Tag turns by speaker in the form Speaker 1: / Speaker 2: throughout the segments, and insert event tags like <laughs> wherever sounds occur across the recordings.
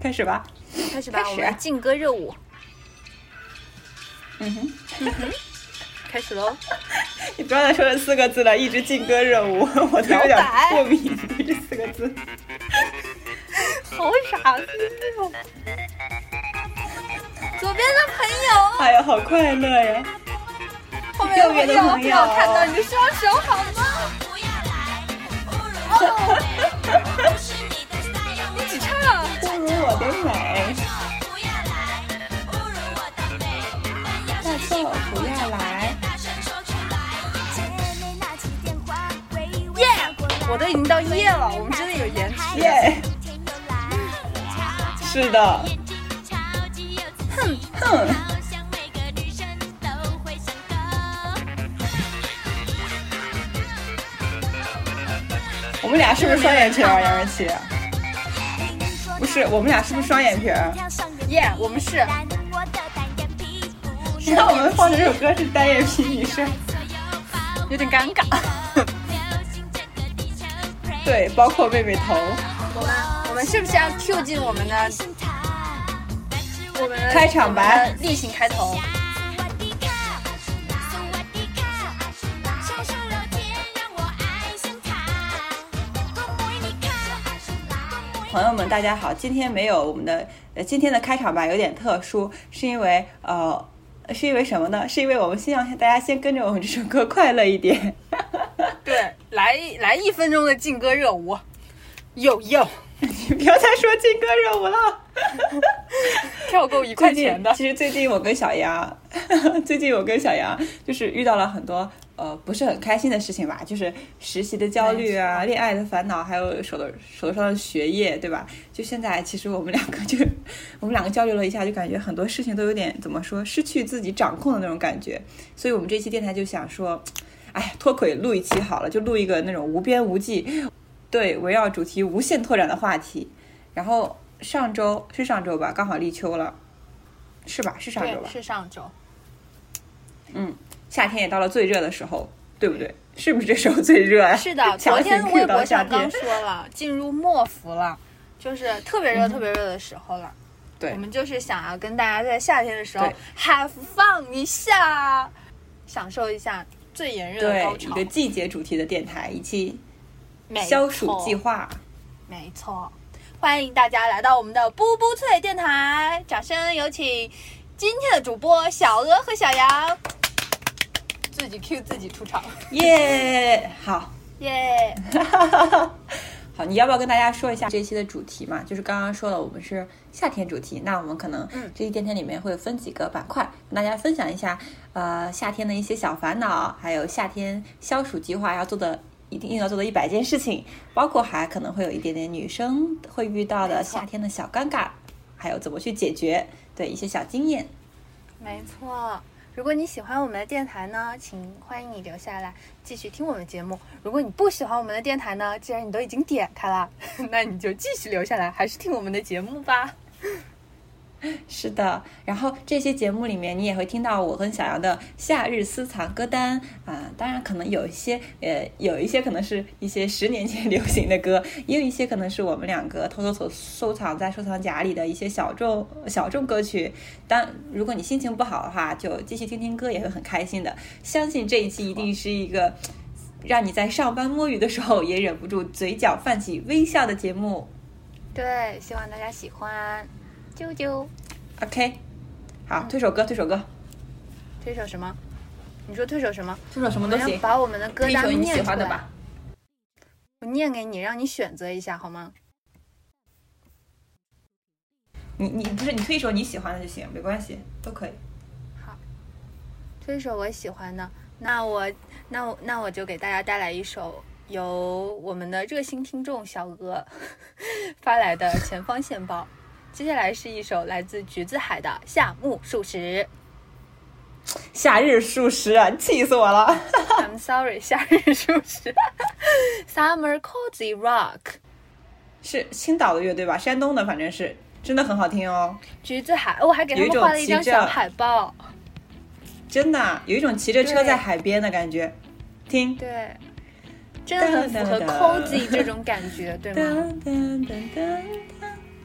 Speaker 1: 开始吧。
Speaker 2: 开始吧，
Speaker 1: 开始
Speaker 2: 我们劲歌热舞，
Speaker 1: 嗯哼，嗯哼
Speaker 2: 开始喽。<laughs>
Speaker 1: 你不要再说这四个字了，一直劲歌热舞，<laughs> 我都有点过敏这四个字。<laughs>
Speaker 2: 好傻逼哦！左边的朋友，
Speaker 1: 哎呀，好快乐呀！
Speaker 2: 后面的朋友，看到你的双手好吗？哦，一起唱。
Speaker 1: 不如我的美，大错不要来。
Speaker 2: 耶！我都已经到夜了，我们真的有延迟。
Speaker 1: 耶、是的，
Speaker 2: 哼
Speaker 1: 哼，我们俩是不是双眼皮啊？杨元琪，不是，我们俩是不是双眼皮儿？
Speaker 2: 耶，我们是。<laughs>
Speaker 1: 你看我们放的这首歌是单眼皮女生，<laughs>
Speaker 2: 有点尴尬。<laughs>
Speaker 1: 对，包括妹妹头。
Speaker 2: 我们我们是不是要 Q 进我们的我们的
Speaker 1: 开场白
Speaker 2: 例行开头？
Speaker 1: 朋友们，大家好！今天没有我们的，呃，今天的开场吧有点特殊，是因为呃，是因为什么呢？是因为我们希望大家先跟着我们这首歌快乐一点。<laughs>
Speaker 2: 对，来来一分钟的劲歌热舞，有有，
Speaker 1: 你不要再说劲歌热舞了。
Speaker 2: 跳够一块钱的。
Speaker 1: 其实最近我跟小杨，<laughs> 最近我跟小杨就是遇到了很多呃不是很开心的事情吧，就是实习的焦虑啊、恋爱的烦恼，还有手头手头上的学业，对吧？就现在其实我们两个就 <laughs> 我们两个交流了一下，就感觉很多事情都有点怎么说，失去自己掌控的那种感觉。所以我们这期电台就想说，哎呀，脱轨录一期好了，就录一个那种无边无际，对，围绕主题无限拓展的话题。然后上周是上周吧，刚好立秋了，是吧？是上周，吧？
Speaker 2: 是上周。
Speaker 1: 嗯，夏天也到了最热的时候，对不对？是不是这时候最热啊？<laughs>
Speaker 2: 是的，<laughs> 昨天微博上刚。说了，进入末伏了，就是特别热、特别热的时候了。
Speaker 1: 对
Speaker 2: 我们就是想要跟大家在夏天的时候 have fun 一下，享受一下最炎热的高潮
Speaker 1: 一个。季节主题的电台，一期
Speaker 2: 没
Speaker 1: 消暑计划。
Speaker 2: 没错，欢迎大家来到我们的布布脆电台，掌声有请今天的主播小鹅和小杨，自己 Q 自己出场，
Speaker 1: 耶、好，
Speaker 2: 耶、<laughs>
Speaker 1: 好，你要不要跟大家说一下这一期的主题嘛？就是刚刚说了，我们是夏天主题，那我们可能
Speaker 2: 嗯
Speaker 1: 这一天天里面会分几个板块，跟大家分享一下，呃，夏天的一些小烦恼，还有夏天消暑计划要做的。一定要做的一百件事情，包括还可能会有一点点女生会遇到的夏天的小尴尬，还有怎么去解决，对一些小经验。
Speaker 2: 没错。如果你喜欢我们的电台呢，请欢迎你留下来继续听我们节目。如果你不喜欢我们的电台呢，既然你都已经点开了，<laughs> 那你就继续留下来，还是听我们的节目吧。<laughs>
Speaker 1: 是的，然后这些节目里面，你也会听到我跟小杨的夏日私藏歌单啊、当然，可能有一些呃，有一些可能是一些十年前流行的歌，<laughs> 也有一些可能是我们两个偷偷所收藏在收藏夹里的一些小众小众歌曲。当如果你心情不好的话，就继续听听歌，也会很开心的。相信这一期一定是一个让你在上班摸鱼的时候也忍不住嘴角泛起微笑的节目。
Speaker 2: 对，希望大家喜欢。啾啾
Speaker 1: ，OK，好，推首歌，推首歌，
Speaker 2: 推首什么？你说推首什么？
Speaker 1: 推首什么都行。
Speaker 2: 把我们的歌单
Speaker 1: 你
Speaker 2: 念出来
Speaker 1: 喜欢的吧。
Speaker 2: 我念给你，让你选择一下好吗？
Speaker 1: 你你不是你推一首你喜欢的就行，没关系，都可以。
Speaker 2: 好推一首我喜欢的，那我那我那我就给大家带来一首由我们的热心听众小鹅 <laughs> 发来的《前方线报》。接下来是一首来自橘子海的《夏目漱石
Speaker 1: 夏日漱石啊，气死我了！<laughs>》。
Speaker 2: I'm sorry，夏日漱石。<laughs> Summer Cozy Rock，
Speaker 1: 是青岛的乐队吧？山东的，反正是真的很好听哦，
Speaker 2: 橘子海，我还给他们画了一张小海报。
Speaker 1: 真的啊有一种骑着车在海边的感觉。听，
Speaker 2: 对，真的很符合 cozy 这种感觉，对吗？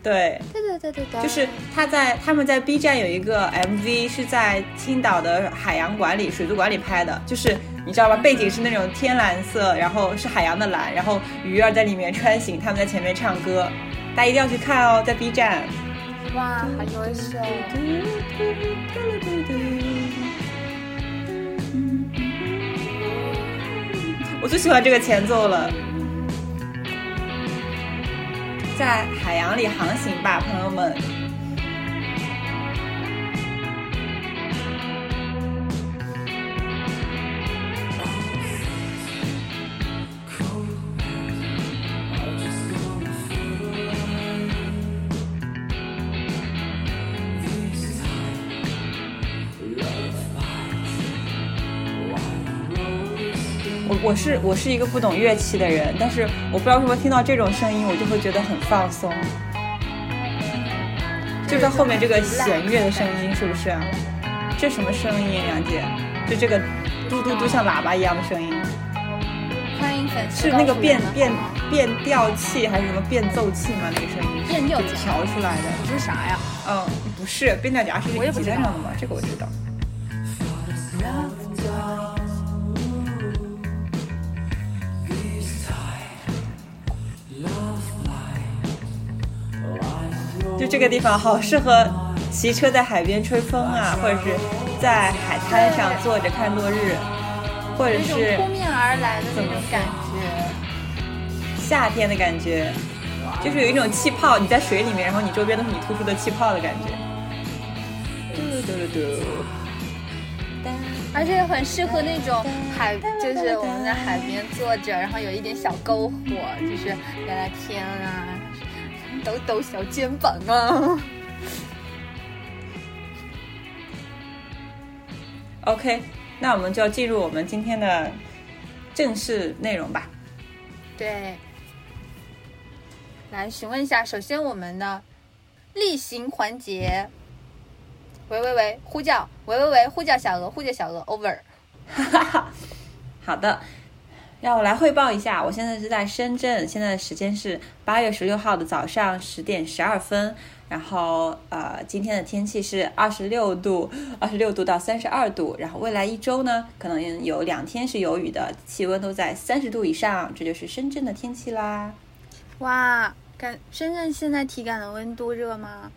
Speaker 1: 对，
Speaker 2: 对对对对对，
Speaker 1: 就是他在他们在 B 站有一个 MV 是在青岛的海洋馆里水族馆里拍的，就是你知道吧，背景是那种天蓝色，然后是海洋的蓝，然后鱼儿在里面穿行，他们在前面唱歌，大家一定要去看哦，在 B 站。
Speaker 2: 哇，好优秀！
Speaker 1: 我最喜欢这个前奏了。在海洋里航行吧，朋友们。我我是我是一个不懂乐器的人，但是我不知道为什么听到这种声音，我就会觉得很放松。就是后面这个弦乐的声音，是不是？这什么声音，杨姐？就这个嘟嘟嘟像喇叭一样的声音。
Speaker 2: 欢迎粉丝。
Speaker 1: 是那个变变变调器还是什么变奏器吗？那个声音？
Speaker 2: 变调
Speaker 1: 调出来的。
Speaker 2: 这是啥呀？
Speaker 1: 嗯，不是变调夹是吉他上的吗？这个我知道。就这个地方好适合骑车在海边吹风啊，或者是在海滩上坐着看落日，或者是
Speaker 2: 扑面而来的那种感觉，
Speaker 1: 夏天的感觉，就是有一种气泡，你在水里面，然后你周边都是你突出的气泡的感觉。嘟嘟嘟嘟，
Speaker 2: 而且很适合那种海，就是我们在海边坐着，然后有一点小篝火，就是聊聊天啊。抖抖小肩膀啊
Speaker 1: ！OK，那我们就要进入我们今天的正式内容吧。
Speaker 2: 对，来询问一下，首先我们的例行环节，喂喂喂，呼叫，喂喂喂，呼叫小鹅，呼叫小鹅，Over。
Speaker 1: 哈哈哈，好的。让我来汇报一下，我现在是在深圳，现在的时间是八月十六号的早上十点十二分。然后呃，今天的天气是二十六度，二十六度到三十二度。然后未来一周呢，可能有两天是有雨的，气温都在三十度以上。这就是深圳的天气啦。
Speaker 2: 哇，感深圳现在体感的温度热吗？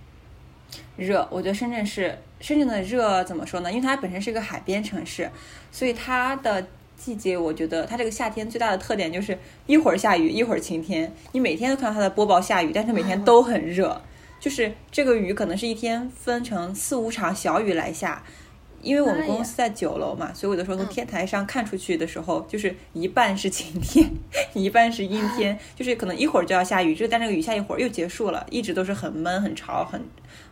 Speaker 1: 热，我觉得深圳是深圳的热怎么说呢？因为它本身是一个海边城市，所以它的。季节，我觉得它这个夏天最大的特点就是一会儿下雨，一会儿晴天。你每天都看到它在播报下雨，但是每天都很热。就是这个雨可能是一天分成四五场小雨来下。因为我们公司在九楼嘛，所以有的时候从天台上看出去的时候，就是一半是晴天，<laughs> 一半是阴天，<laughs> 就是可能一会儿就要下雨，就但这个雨下一会儿又结束了，一直都是很闷、很潮、很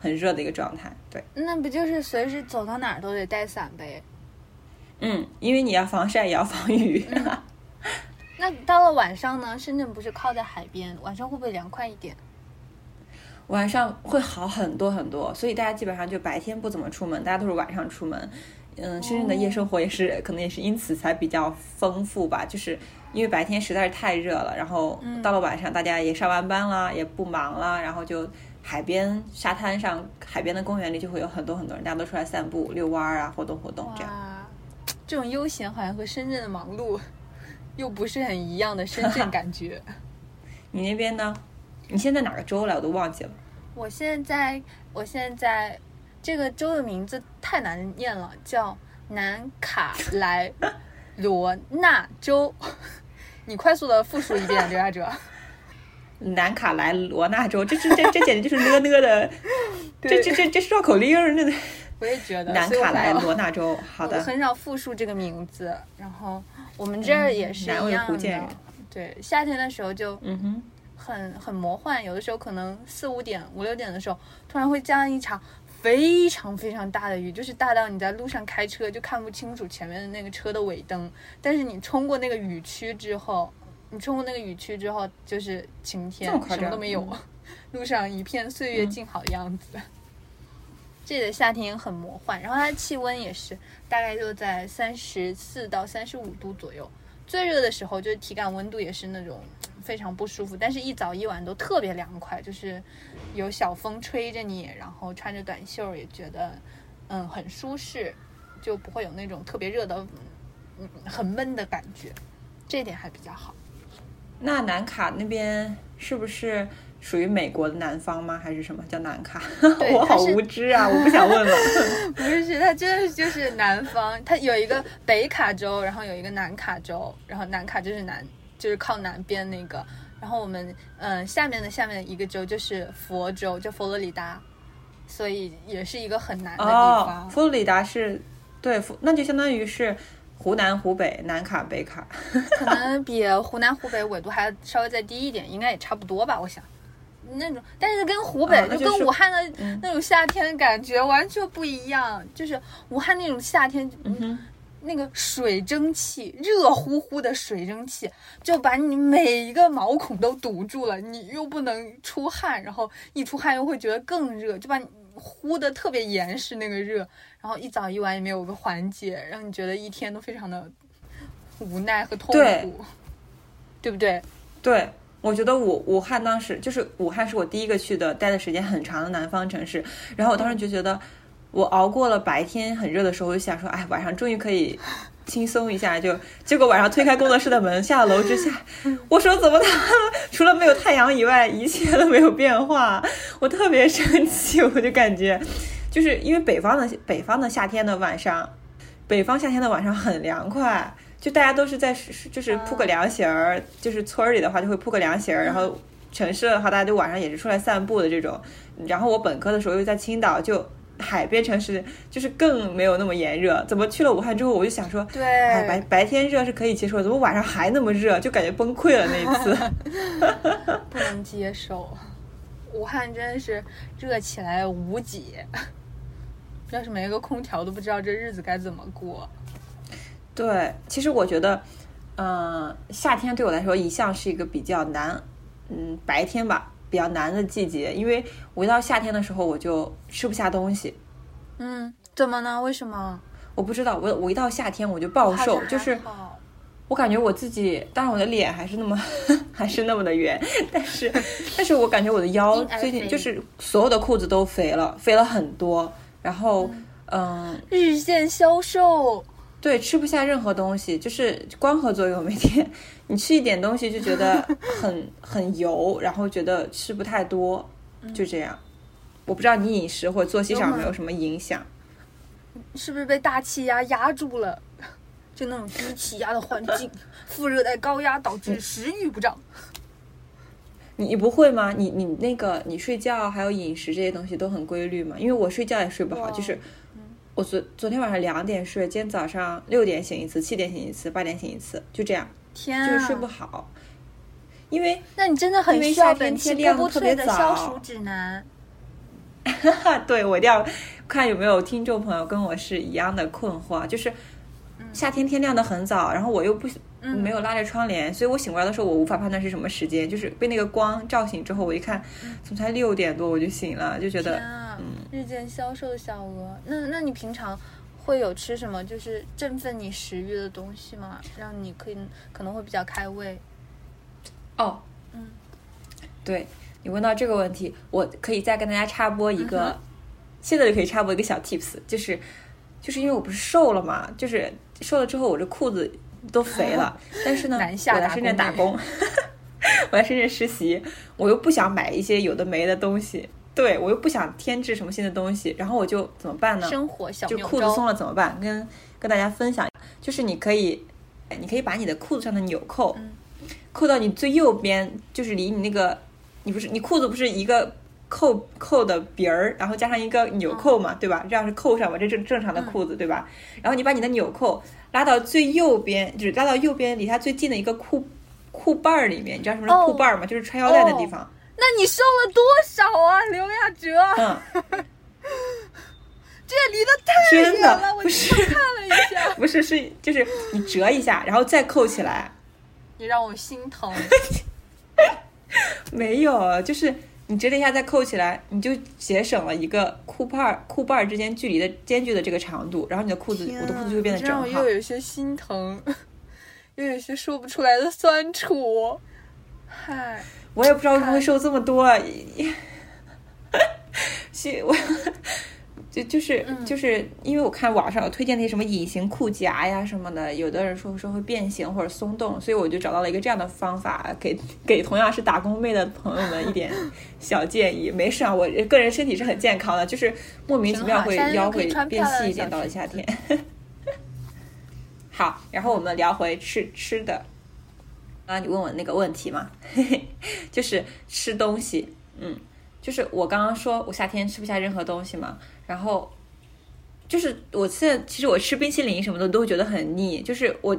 Speaker 1: 很热的一个状态。对，
Speaker 2: 那不就是随时走到哪儿都得带伞呗？
Speaker 1: 嗯，因为你要防晒也要防雨。
Speaker 2: 那到了晚上呢？深圳不是靠在海边，晚上会不会凉快一点？
Speaker 1: 晚上会好很多很多，所以大家基本上就白天不怎么出门，大家都是晚上出门。嗯，深圳的夜生活也是，可能也是因此才比较丰富吧。就是因为白天实在是太热了，然后到了晚上，大家也上完班了，也不忙啦，然后就海边沙滩上、海边的公园里就会有很多很多人，大家都出来散步、遛弯儿啊，活动活动这样。
Speaker 2: 这种悠闲好像和深圳的忙碌又不是很一样的深圳感觉。<laughs>
Speaker 1: 你那边呢？你现在哪个州来？我都忘记了。
Speaker 2: 我现在，我现在这个州的名字太难念了，叫南卡莱罗纳州。<laughs> 你快速的复述一遍，刘亚哲。<laughs>
Speaker 1: 南卡莱罗纳州，这这这这简直就是呢呢的，这这这这绕口令儿，那。
Speaker 2: 我也觉得
Speaker 1: 南卡莱罗纳州，<laughs> 好的。
Speaker 2: 很少复述这个名字，然后我们这儿也是一样的。对，夏天的时候就
Speaker 1: 嗯哼，
Speaker 2: 很很魔幻。有的时候可能四五点、五六点的时候，突然会降一场非常非常大的雨，就是大到你在路上开车就看不清楚前面的那个车的尾灯。但是你冲过那个雨区之后，你冲过那个雨区之后就是晴天，什么都没有，路上一片岁月静好的样子。这里的夏天很魔幻，然后它的气温也是大概就在三十四到三十五度左右，最热的时候，就是体感温度也是那种非常不舒服，但是一早一晚都特别凉快，就是有小风吹着你，然后穿着短袖也觉得嗯很舒适，就不会有那种特别热的嗯很闷的感觉，这点还比较好。
Speaker 1: 那南卡那边是不是属于美国的南方吗？还是什么叫南卡？<laughs> 我好无知啊！我不想问了。<laughs>
Speaker 2: 不是，它真的就是南方，它有一个北卡州，然后有一个南卡州，然后南卡就是南，就是靠南边那个，然后我们嗯、呃下面的下面的一个州就是佛州，就佛罗里达，所以也是一个很南的地
Speaker 1: 哦
Speaker 2: 方，。
Speaker 1: 佛罗里达是对，佛那就相当于是湖南、湖北、南卡、北卡。<laughs>
Speaker 2: 可能比湖南、湖北纬度还稍微再低一点，应该也差不多吧，我想。那种，但是跟湖北、就
Speaker 1: 啊就
Speaker 2: 跟武汉的
Speaker 1: 嗯
Speaker 2: 那种夏天的感觉完全不一样，就是武汉那种夏天，
Speaker 1: 嗯，
Speaker 2: 那个水蒸气，热乎乎的水蒸气，就把你每一个毛孔都堵住了，你又不能出汗，然后一出汗又会觉得更热，就把你呼的特别严实那个热，然后一早一晚也没有个缓解，让你觉得一天都非常的无奈和痛
Speaker 1: 对
Speaker 2: 苦，对不对？
Speaker 1: 对。我觉得武武汉当时就是武汉是我第一个去的，待的时间很长的南方城市。然后我当时就觉得，我熬过了白天很热的时候，我就想说，哎，晚上终于可以轻松一下。就结果晚上推开工作室的门，下了楼之下，我说怎么他 <laughs> 除了没有太阳以外，一切都没有变化。我特别生气，我就感觉，就是因为北方的北方的夏天的晚上，北方夏天的晚上很凉快。就大家都是在就是铺个凉席儿，就是村儿里的话就会铺个凉席儿，然后城市的话大家就晚上也是出来散步的这种。然后我本科的时候又在青岛，就海边城市，就是更没有那么炎热。怎么去了武汉之后，我就想说，
Speaker 2: 对，
Speaker 1: 哎，白白天热是可以接受，怎么晚上还那么热，就感觉崩溃了那一次。
Speaker 2: 不能接受。武汉真是热起来无解，<laughs> 要是没个空调都不知道这日子该怎么过。
Speaker 1: 对，其实我觉得，嗯、夏天对我来说一向是一个比较难，嗯，白天吧比较难的季节，因为我一到夏天的时候我就吃不下东西。
Speaker 2: 嗯，怎么呢？为什么？
Speaker 1: 我不知道，我我一到夏天我就暴瘦，就是我感觉我自己，当然我的脸还是那么 <laughs> 还是那么的圆，但是但是我感觉我的腰最近就是所有的裤子都肥了，肥了很多，然后嗯
Speaker 2: 日渐消瘦。
Speaker 1: 对，吃不下任何东西，就是光合作用。<laughs> 每天你吃一点东西就觉得很 <laughs> 很油，然后觉得吃不太多，就这样。我不知道你饮食或作息上有没有什么影响。<laughs>
Speaker 2: 是不是被大气压压住了？就那种低气压的环境，副热带高压导致食欲不振。
Speaker 1: 你你不会吗？你你那个你睡觉还有饮食这些东西都很规律吗？因为我睡觉也睡不好，就是我昨昨天晚上两点睡，今天早上六点醒一次，七点醒一次，八点醒一次，就这样，
Speaker 2: 天啊！
Speaker 1: 就是睡不好。因为
Speaker 2: 那你真的很需要本期
Speaker 1: 天亮
Speaker 2: 波波
Speaker 1: 特别
Speaker 2: 脆的消
Speaker 1: 早
Speaker 2: 暑指南。<laughs>
Speaker 1: 对我一定要看有没有听众朋友跟我是一样的困惑，就是夏天天亮的很早，然后我又不
Speaker 2: 嗯
Speaker 1: 没有拉着窗帘，所以我醒过来的时候我无法判断是什么时间，就是被那个光照醒之后，我一看，怎么才六点多我就醒了，就觉得
Speaker 2: 天啊，日渐消瘦的小鹅，那那你平常会有吃什么就是振奋你食欲的东西吗？让你可以可能会比较开胃。
Speaker 1: 哦，
Speaker 2: 嗯，
Speaker 1: 对你问到这个问题，我可以再跟大家插播一个，
Speaker 2: 嗯
Speaker 1: 现在就可以插播一个小 tips，就是就是因为我不是瘦了嘛，就是瘦了之后我这裤子都肥了，<laughs> 但是呢，
Speaker 2: 南下
Speaker 1: 我在深圳打工，<laughs> 我在深圳实习，我又不想买一些有的没的东西，对我又不想添置什么新的东西，然后我就怎么办呢？
Speaker 2: 生活小
Speaker 1: 就裤子松了怎么办？跟跟大家分享，就是你可以，你可以把你的裤子上的纽扣，
Speaker 2: 嗯
Speaker 1: 扣到你最右边，就是离你那个，你不是你裤子不是一个扣扣的鼻儿，然后加上一个纽扣嘛，对吧？这样是扣上嘛，这正正常的裤子，对吧？然后你把你的纽扣拉到最右边，就是拉到右边离它最近的一个裤裤瓣儿里面，你知道什么是
Speaker 2: 哦
Speaker 1: 裤瓣儿吗？就是穿腰带的地方。
Speaker 2: 那你瘦了多少啊，刘亚哲？
Speaker 1: 嗯，<laughs>
Speaker 2: 这离得太远了，我
Speaker 1: 的不是
Speaker 2: 刚看了一下，<laughs>
Speaker 1: 不是是就是你折一下，然后再扣起来。
Speaker 2: 你让我心疼。<laughs>
Speaker 1: 没有，就是你折了一下再扣起来，你就节省了一个裤袢儿裤瓣儿之间距离的间距的这个长度，然后你的裤子，我的裤子就会变得正好
Speaker 2: 又。有些心疼。又有些说不出来的酸楚。嗨，
Speaker 1: 我也不知道为什么会瘦这么多。啊，谢，<laughs> 我就就是就是因为我看网上有推荐那些什么隐形裤夹呀什么的，有的人说说会变形或者松动，所以我就找到了一个这样的方法，给给同样是打工妹的朋友们一点 <laughs> 小建议。没事啊，我个人身体是很健康的，就是莫名其妙会腰会变细一点，到了夏天。<laughs> 好，然后我们聊回吃吃的。啊，你问我那个问题嘛，<laughs> 就是吃东西，嗯。就是我刚刚说我夏天吃不下任何东西嘛，然后就是我现在其实我吃冰淇淋什么的都会觉得很腻，就是我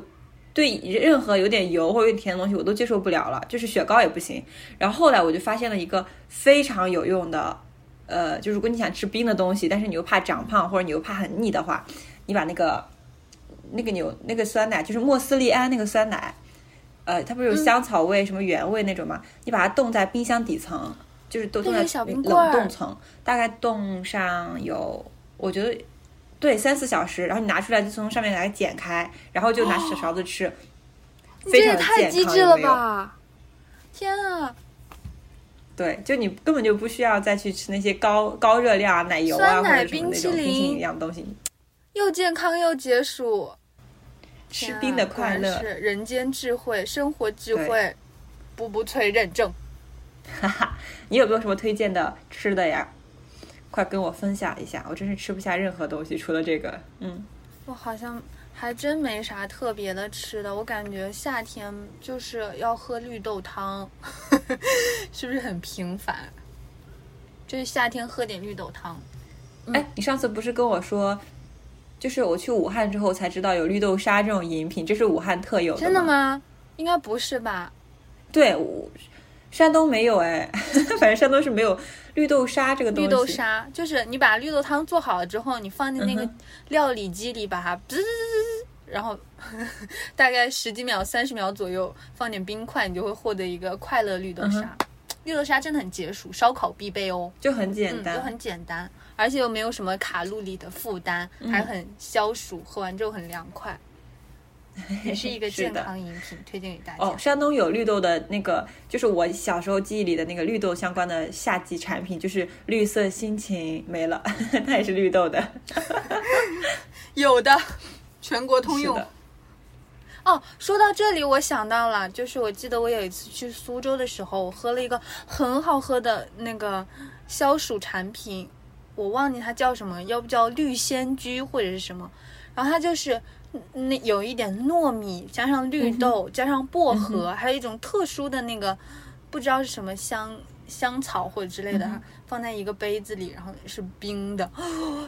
Speaker 1: 对任何有点油或者有点甜的东西我都接受不了了，就是雪糕也不行。然后后来我就发现了一个非常有用的，呃，就如果你想吃冰的东西，但是你又怕长胖或者你又怕很腻的话，你把那个那个牛那个酸奶，就是莫斯利安那个酸奶，呃，它不是有香草味什么原味那种吗？你把它冻在冰箱底层。就是都冻在冷冻层，大概冻上有，我觉得对三四小时，然后你拿出来就从上面来剪开，然后就拿小勺子吃，非常
Speaker 2: 太机智了吧！天啊！
Speaker 1: 对，就你根本就不需要再去吃那些高高热量啊奶油啊或者什么那种冰淇淋一样东西，
Speaker 2: 又健康又解暑，
Speaker 1: 吃冰的快乐
Speaker 2: 是人间智慧，生活智慧，步步脆认证。
Speaker 1: 哈哈，你有没有什么推荐的吃的呀？快跟我分享一下，我真是吃不下任何东西，除了这个。嗯，
Speaker 2: 我好像还真没啥特别的吃的，我感觉夏天就是要喝绿豆汤，<laughs> 是不是很平凡？就是夏天喝点绿豆汤。
Speaker 1: 哎，你上次不是跟我说，就是我去武汉之后才知道有绿豆沙这种饮品，这是武汉特有的。
Speaker 2: 真的吗？应该不是吧？
Speaker 1: 对。山东没有哎，<laughs> 反正山东是没有绿豆沙这个东
Speaker 2: 西。绿豆沙就是你把绿豆汤做好了之后，你放进那个料理机里，把它滋，然后 <laughs> 大概十几秒、三十秒左右，放点冰块，你就会获得一个快乐绿豆沙。绿豆沙真的很解暑，烧烤必备哦。
Speaker 1: 就很简单，
Speaker 2: 就很简单，而且又没有什么卡路里的负担，还很消暑，喝完之后很凉快。也 <laughs> 是一个健康饮品，推荐给大家。哦，
Speaker 1: 山东有绿豆的那个，就是我小时候记忆里的那个绿豆相关的夏季产品，就是绿色心情没了，<laughs> 它也是绿豆的。<laughs>
Speaker 2: 有的，全国通用。哦，说到这里，我想到了，就是我记得我有一次去苏州的时候，我喝了一个很好喝的那个消暑产品，我忘记它叫什么，要不叫绿仙居或者是什么，然后它就是。那有一点糯米，加上绿豆，加上薄荷，还有一种特殊的那个，不知道是什么香香草或者之类的，放在一个杯子里，然后是冰的，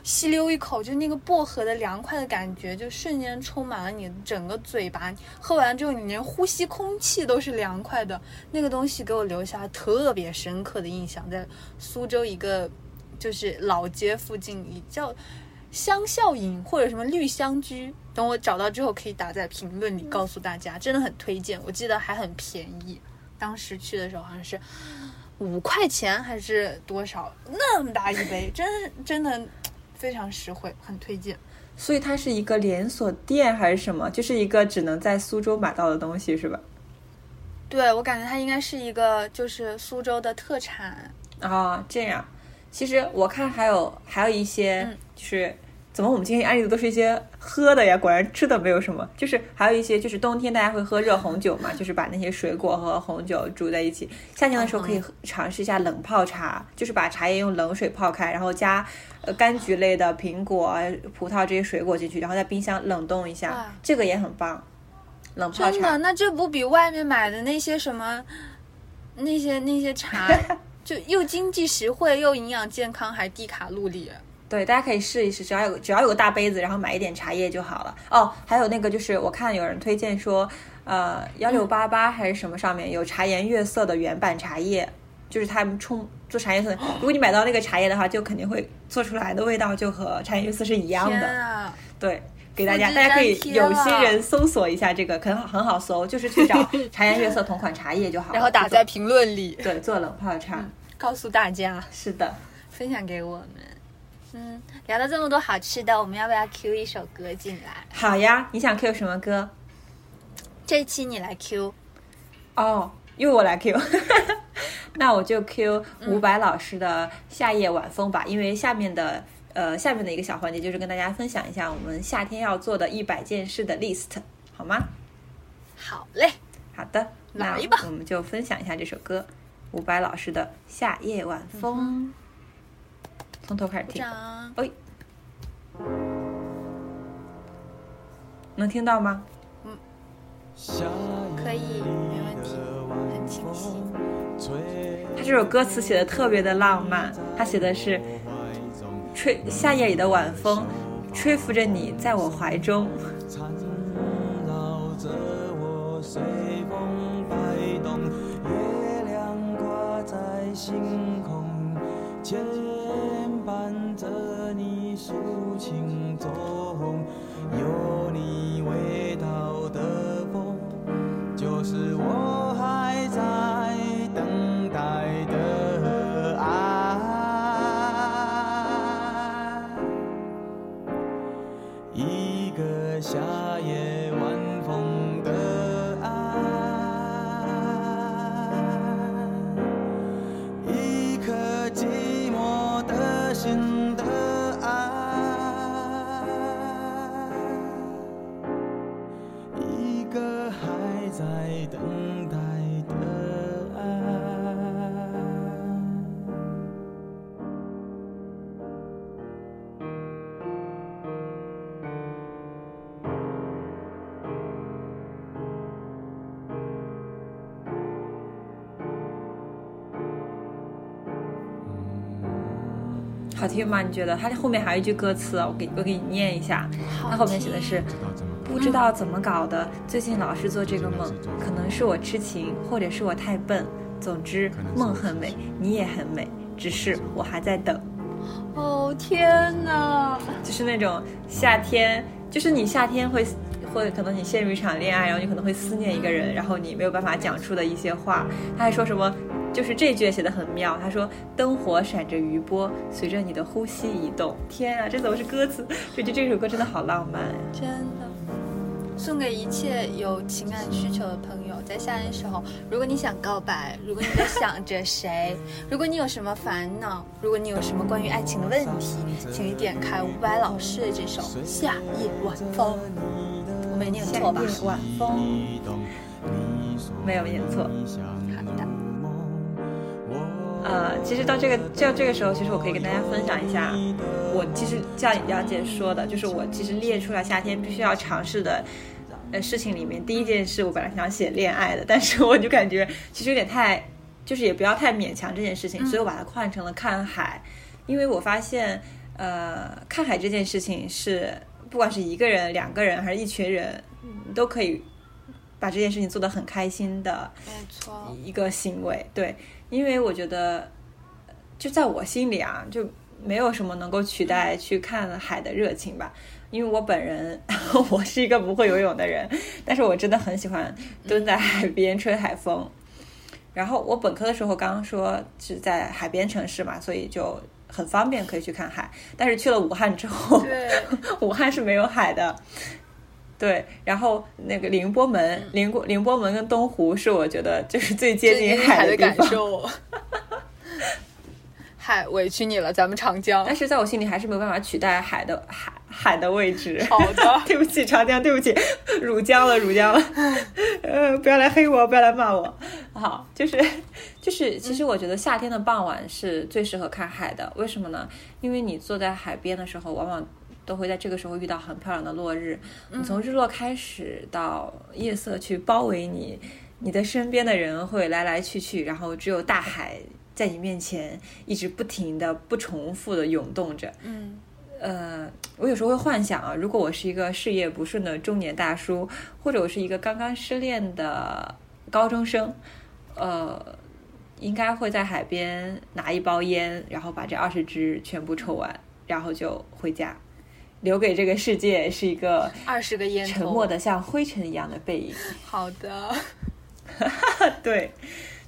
Speaker 2: 吸溜一口，就那个薄荷的凉快的感觉，就瞬间充满了你整个嘴巴。喝完之后，你连呼吸空气都是凉快的。那个东西给我留下特别深刻的印象，在苏州一个就是老街附近，叫。香笑饮或者什么绿香居，等我找到之后可以打在评论里告诉大家，真的很推荐。我记得还很便宜，当时去的时候好像是五块钱还是多少，那么大一杯，<laughs> 真真的非常实惠，很推荐。
Speaker 1: 所以它是一个连锁店还是什么？就是一个只能在苏州买到的东西是吧？
Speaker 2: 对，我感觉它应该是一个就是苏州的特产
Speaker 1: 啊，这样。其实我看还有还有一些，就是怎么我们今天安利的都是一些喝的呀？果然吃的没有什么。就是还有一些，就是冬天大家会喝热红酒嘛，就是把那些水果和红酒煮在一起。夏天的时候可以尝试一下冷泡茶，就是把茶叶用冷水泡开，然后加呃柑橘类的苹果、葡萄这些水果进去，然后在冰箱冷冻一下，这个也很棒。冷泡茶，
Speaker 2: 真的？那这不比外面买的那些什么那些那些茶？就又经济实惠，又营养健康，还低卡路里。
Speaker 1: 对，大家可以试一试，只要有只要有个大杯子，然后买一点茶叶就好了。哦，还有那个就是我看有人推荐说，呃，幺六八八还是什么上面有茶颜悦色的原版茶叶，就是他们冲做茶颜色。如果你买到那个茶叶的话，就肯定会做出来的味道就和茶颜悦色是一样的。对。给大家，大家可以有心人搜索一下这个，可能很好搜，就是去找 <laughs> 茶颜悦色同款茶叶就好了。
Speaker 2: 然后打在评论里，
Speaker 1: 对，做冷泡茶，
Speaker 2: 告诉大家。
Speaker 1: 是的，
Speaker 2: 分享给我们。嗯，聊了这么多好吃的，我们要不要 Q 一首歌进来？
Speaker 1: 好呀，你想 Q 什么歌？
Speaker 2: 这一期你来 Q
Speaker 1: 哦，又我来 Q，<laughs> 那我就 Q 伍佰老师的《夏夜晚风》吧，因为下面的呃下面的一个小环节就是跟大家分享一下我们夏天要做的一百件事的 list，好吗？
Speaker 2: 好嘞，
Speaker 1: 好的，那
Speaker 2: 来吧
Speaker 1: 我们就分享一下这首歌，伍佰老师的《夏夜晚风》，从头开始听，哎，能听到吗？
Speaker 2: 嗯可以，没问题，很清晰。
Speaker 1: 他这首歌词写的特别的浪漫，他写的是吹夏夜里的晚风，吹拂着你在我怀中。
Speaker 3: 星空，
Speaker 1: 吗？你觉得？它后面还有一句歌词，我给我给你念一下。它后面写的是：不知道怎么搞的，最近老是做这个梦，可能是我痴情，或者是我太笨。总之，梦很美，你也很美，只是我还在等。
Speaker 2: 哦天哪！
Speaker 1: 就是那种夏天，就是你夏天会会可能你陷入一场恋爱，然后你可能会思念一个人，然后你没有办法讲出的一些话。他还说什么？就是这句也写的很妙。他说：“灯火闪着余波，随着你的呼吸移动。”天啊，这怎么是歌词？就这这首歌真的好浪漫呀！
Speaker 2: 真的，送给一切有情感需求的朋友，在夏天时候，如果你想告白，如果你在想着谁，如果你有什么烦恼，如果你有什么关于爱情的问题，请你点开伍佰老师的这首《夏夜晚风》，我没念错吧？
Speaker 1: 夏夜晚风没有念错。呃，其实到这个到这个时候，其实我可以跟大家分享一下，我其实像杨姐说的，就是我其实列出了夏天必须要尝试的。呃，事情里面第一件事，我本来想写恋爱的，但是我就感觉其实有点太，就是也不要太勉强这件事情，所以我把它换成了看海，因为我发现，呃，看海这件事情是不管是一个人、两个人还是一群人，都可以把这件事情做得很开心的
Speaker 2: 没错，
Speaker 1: 一个行为。对，因为我觉得，就在我心里啊，就没有什么能够取代去看海的热情吧。因为我本人 <laughs> 我是一个不会游泳的人，但是我真的很喜欢蹲在海边吹海风。然后我本科的时候刚刚说是在海边城市嘛，所以就很方便可以去看海。但是去了武汉之后，<laughs> 武汉是没有海的。对，然后那个凌波门、凌波凌波门跟东湖是我觉得就是最接近
Speaker 2: 海
Speaker 1: 的。
Speaker 2: 感受。<laughs> 海委屈你了，咱们长江。
Speaker 1: 但是在我心里还是没有办法取代海的海海的位置。
Speaker 2: 好的 <laughs>
Speaker 1: 对不起长江，对不起，汝江了，汝江了。<laughs> 呃，不要来黑我，不要来骂我。好，就是就是，其实我觉得夏天的傍晚是最适合看海的。为什么呢？因为你坐在海边的时候，往往都会在这个时候遇到很漂亮的落日。你从日落开始到夜色去包围你，你的身边的人会来来去去，然后只有大海。在你面前一直不停的、不重复的涌动着。
Speaker 2: 嗯，
Speaker 1: 呃，我有时候会幻想啊，如果我是一个事业不顺的中年大叔，或者我是一个刚刚失恋的高中生，呃，应该会在海边拿一包烟，然后把这二十支全部抽完，然后就回家，留给这个世界是一个
Speaker 2: 二十个烟头
Speaker 1: 沉默的像灰尘一样的背影。
Speaker 2: 好的，<laughs>
Speaker 1: 对。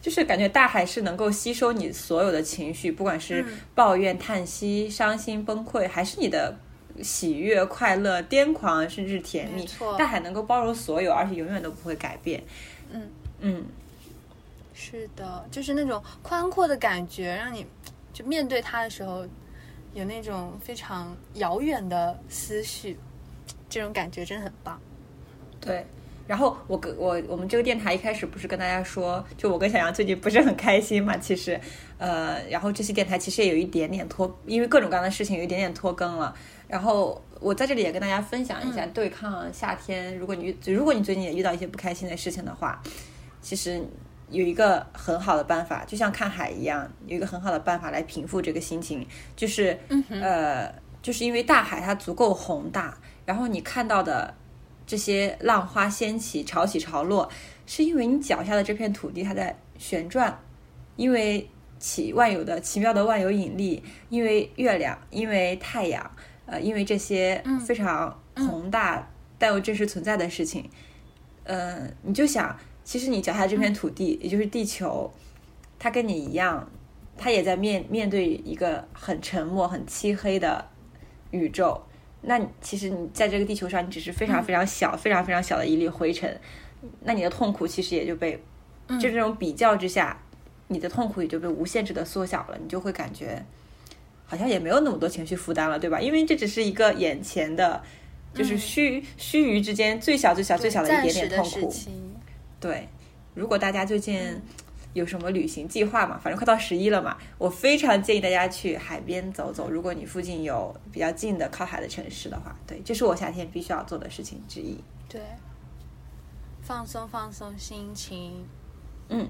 Speaker 1: 就是感觉大海是能够吸收你所有的情绪，不管是抱怨、叹息、伤心、崩溃，还是你的喜悦、快乐、癫狂，甚至甜蜜
Speaker 2: 错。
Speaker 1: 大海能够包容所有，而且永远都不会改变。
Speaker 2: 嗯
Speaker 1: 嗯，
Speaker 2: 是的，就是那种宽阔的感觉，让你就面对它的时候，有那种非常遥远的思绪，这种感觉真的很棒。
Speaker 1: 对。然后我跟我我们这个电台一开始不是跟大家说，就我跟小杨最近不是很开心嘛，其实，呃，然后这期电台其实也有一点点拖，因为各种各样的事情有一点点拖更了。然后我在这里也跟大家分享一下，对抗夏天，如果你如果你最近也遇到一些不开心的事情的话，其实有一个很好的办法，就像看海一样，有一个很好的办法来平复这个心情，就是、呃，就是因为大海它足够宏大，然后你看到的这些浪花掀起、潮起潮落，是因为你脚下的这片土地它在旋转，因为奇万有的奇妙的万有引力，因为月亮，因为太阳，呃，因为这些非常宏大但又真实存在的事情，呃，你就想，其实你脚下这片土地，也就是地球，它跟你一样，它也在面面对一个很沉默、很漆黑的宇宙。那其实你在这个地球上，你只是非常非常小、非常非常小的一粒灰尘，那你的痛苦其实也就被，就这种比较之下，你的痛苦也就被无限制的缩小了，你就会感觉好像也没有那么多情绪负担了，对吧？因为这只是一个眼前的，就是须须臾之间最小最小最小的一点点痛苦。对，如果大家最近有什么旅行计划嘛，反正快到十一了嘛，我非常建议大家去海边走走。如果你附近有比较近的靠海的城市的话，对，这是我夏天必须要做的事情之一。
Speaker 2: 对，放松放松心情。
Speaker 1: 嗯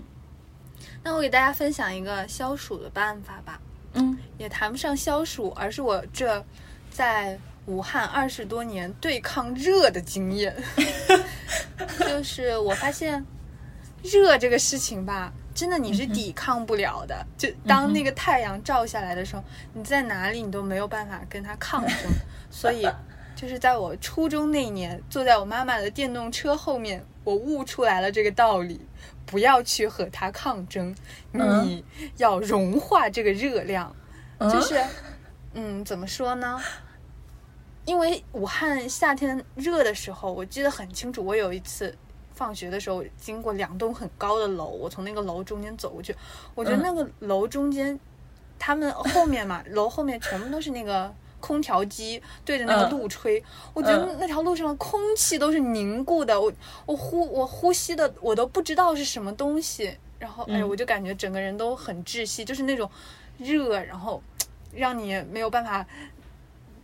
Speaker 2: 那我给大家分享一个消暑的办法吧，
Speaker 1: 嗯
Speaker 2: 也谈不上消暑，而是我这在武汉二十多年对抗热的经验。<laughs> 就是我发现热这个事情吧，真的你是抵抗不了的。就当那个太阳照下来的时候，你在哪里你都没有办法跟它抗争。所以，就是在我初中那一年，坐在我妈妈的电动车后面，我悟出来了这个道理：不要去和它抗争，
Speaker 1: 嗯
Speaker 2: 你要融化这个热量。
Speaker 1: 嗯
Speaker 2: 就是，嗯，怎么说呢？因为武汉夏天热的时候，我记得很清楚。我有一次放学的时候，经过两栋很高的楼，我从那个楼中间走过去，我觉得
Speaker 1: 嗯
Speaker 2: 那个楼中间，他们后面嘛，楼后面全部都是那个。空调机对着那个
Speaker 1: 嗯
Speaker 2: 路吹，我觉得
Speaker 1: 嗯
Speaker 2: 那条路上的空气都是凝固的，我我呼我呼吸的我都不知道是什么东西，然后哎，
Speaker 1: 嗯
Speaker 2: 我就感觉整个人都很窒息，就是那种热，然后让你没有办法，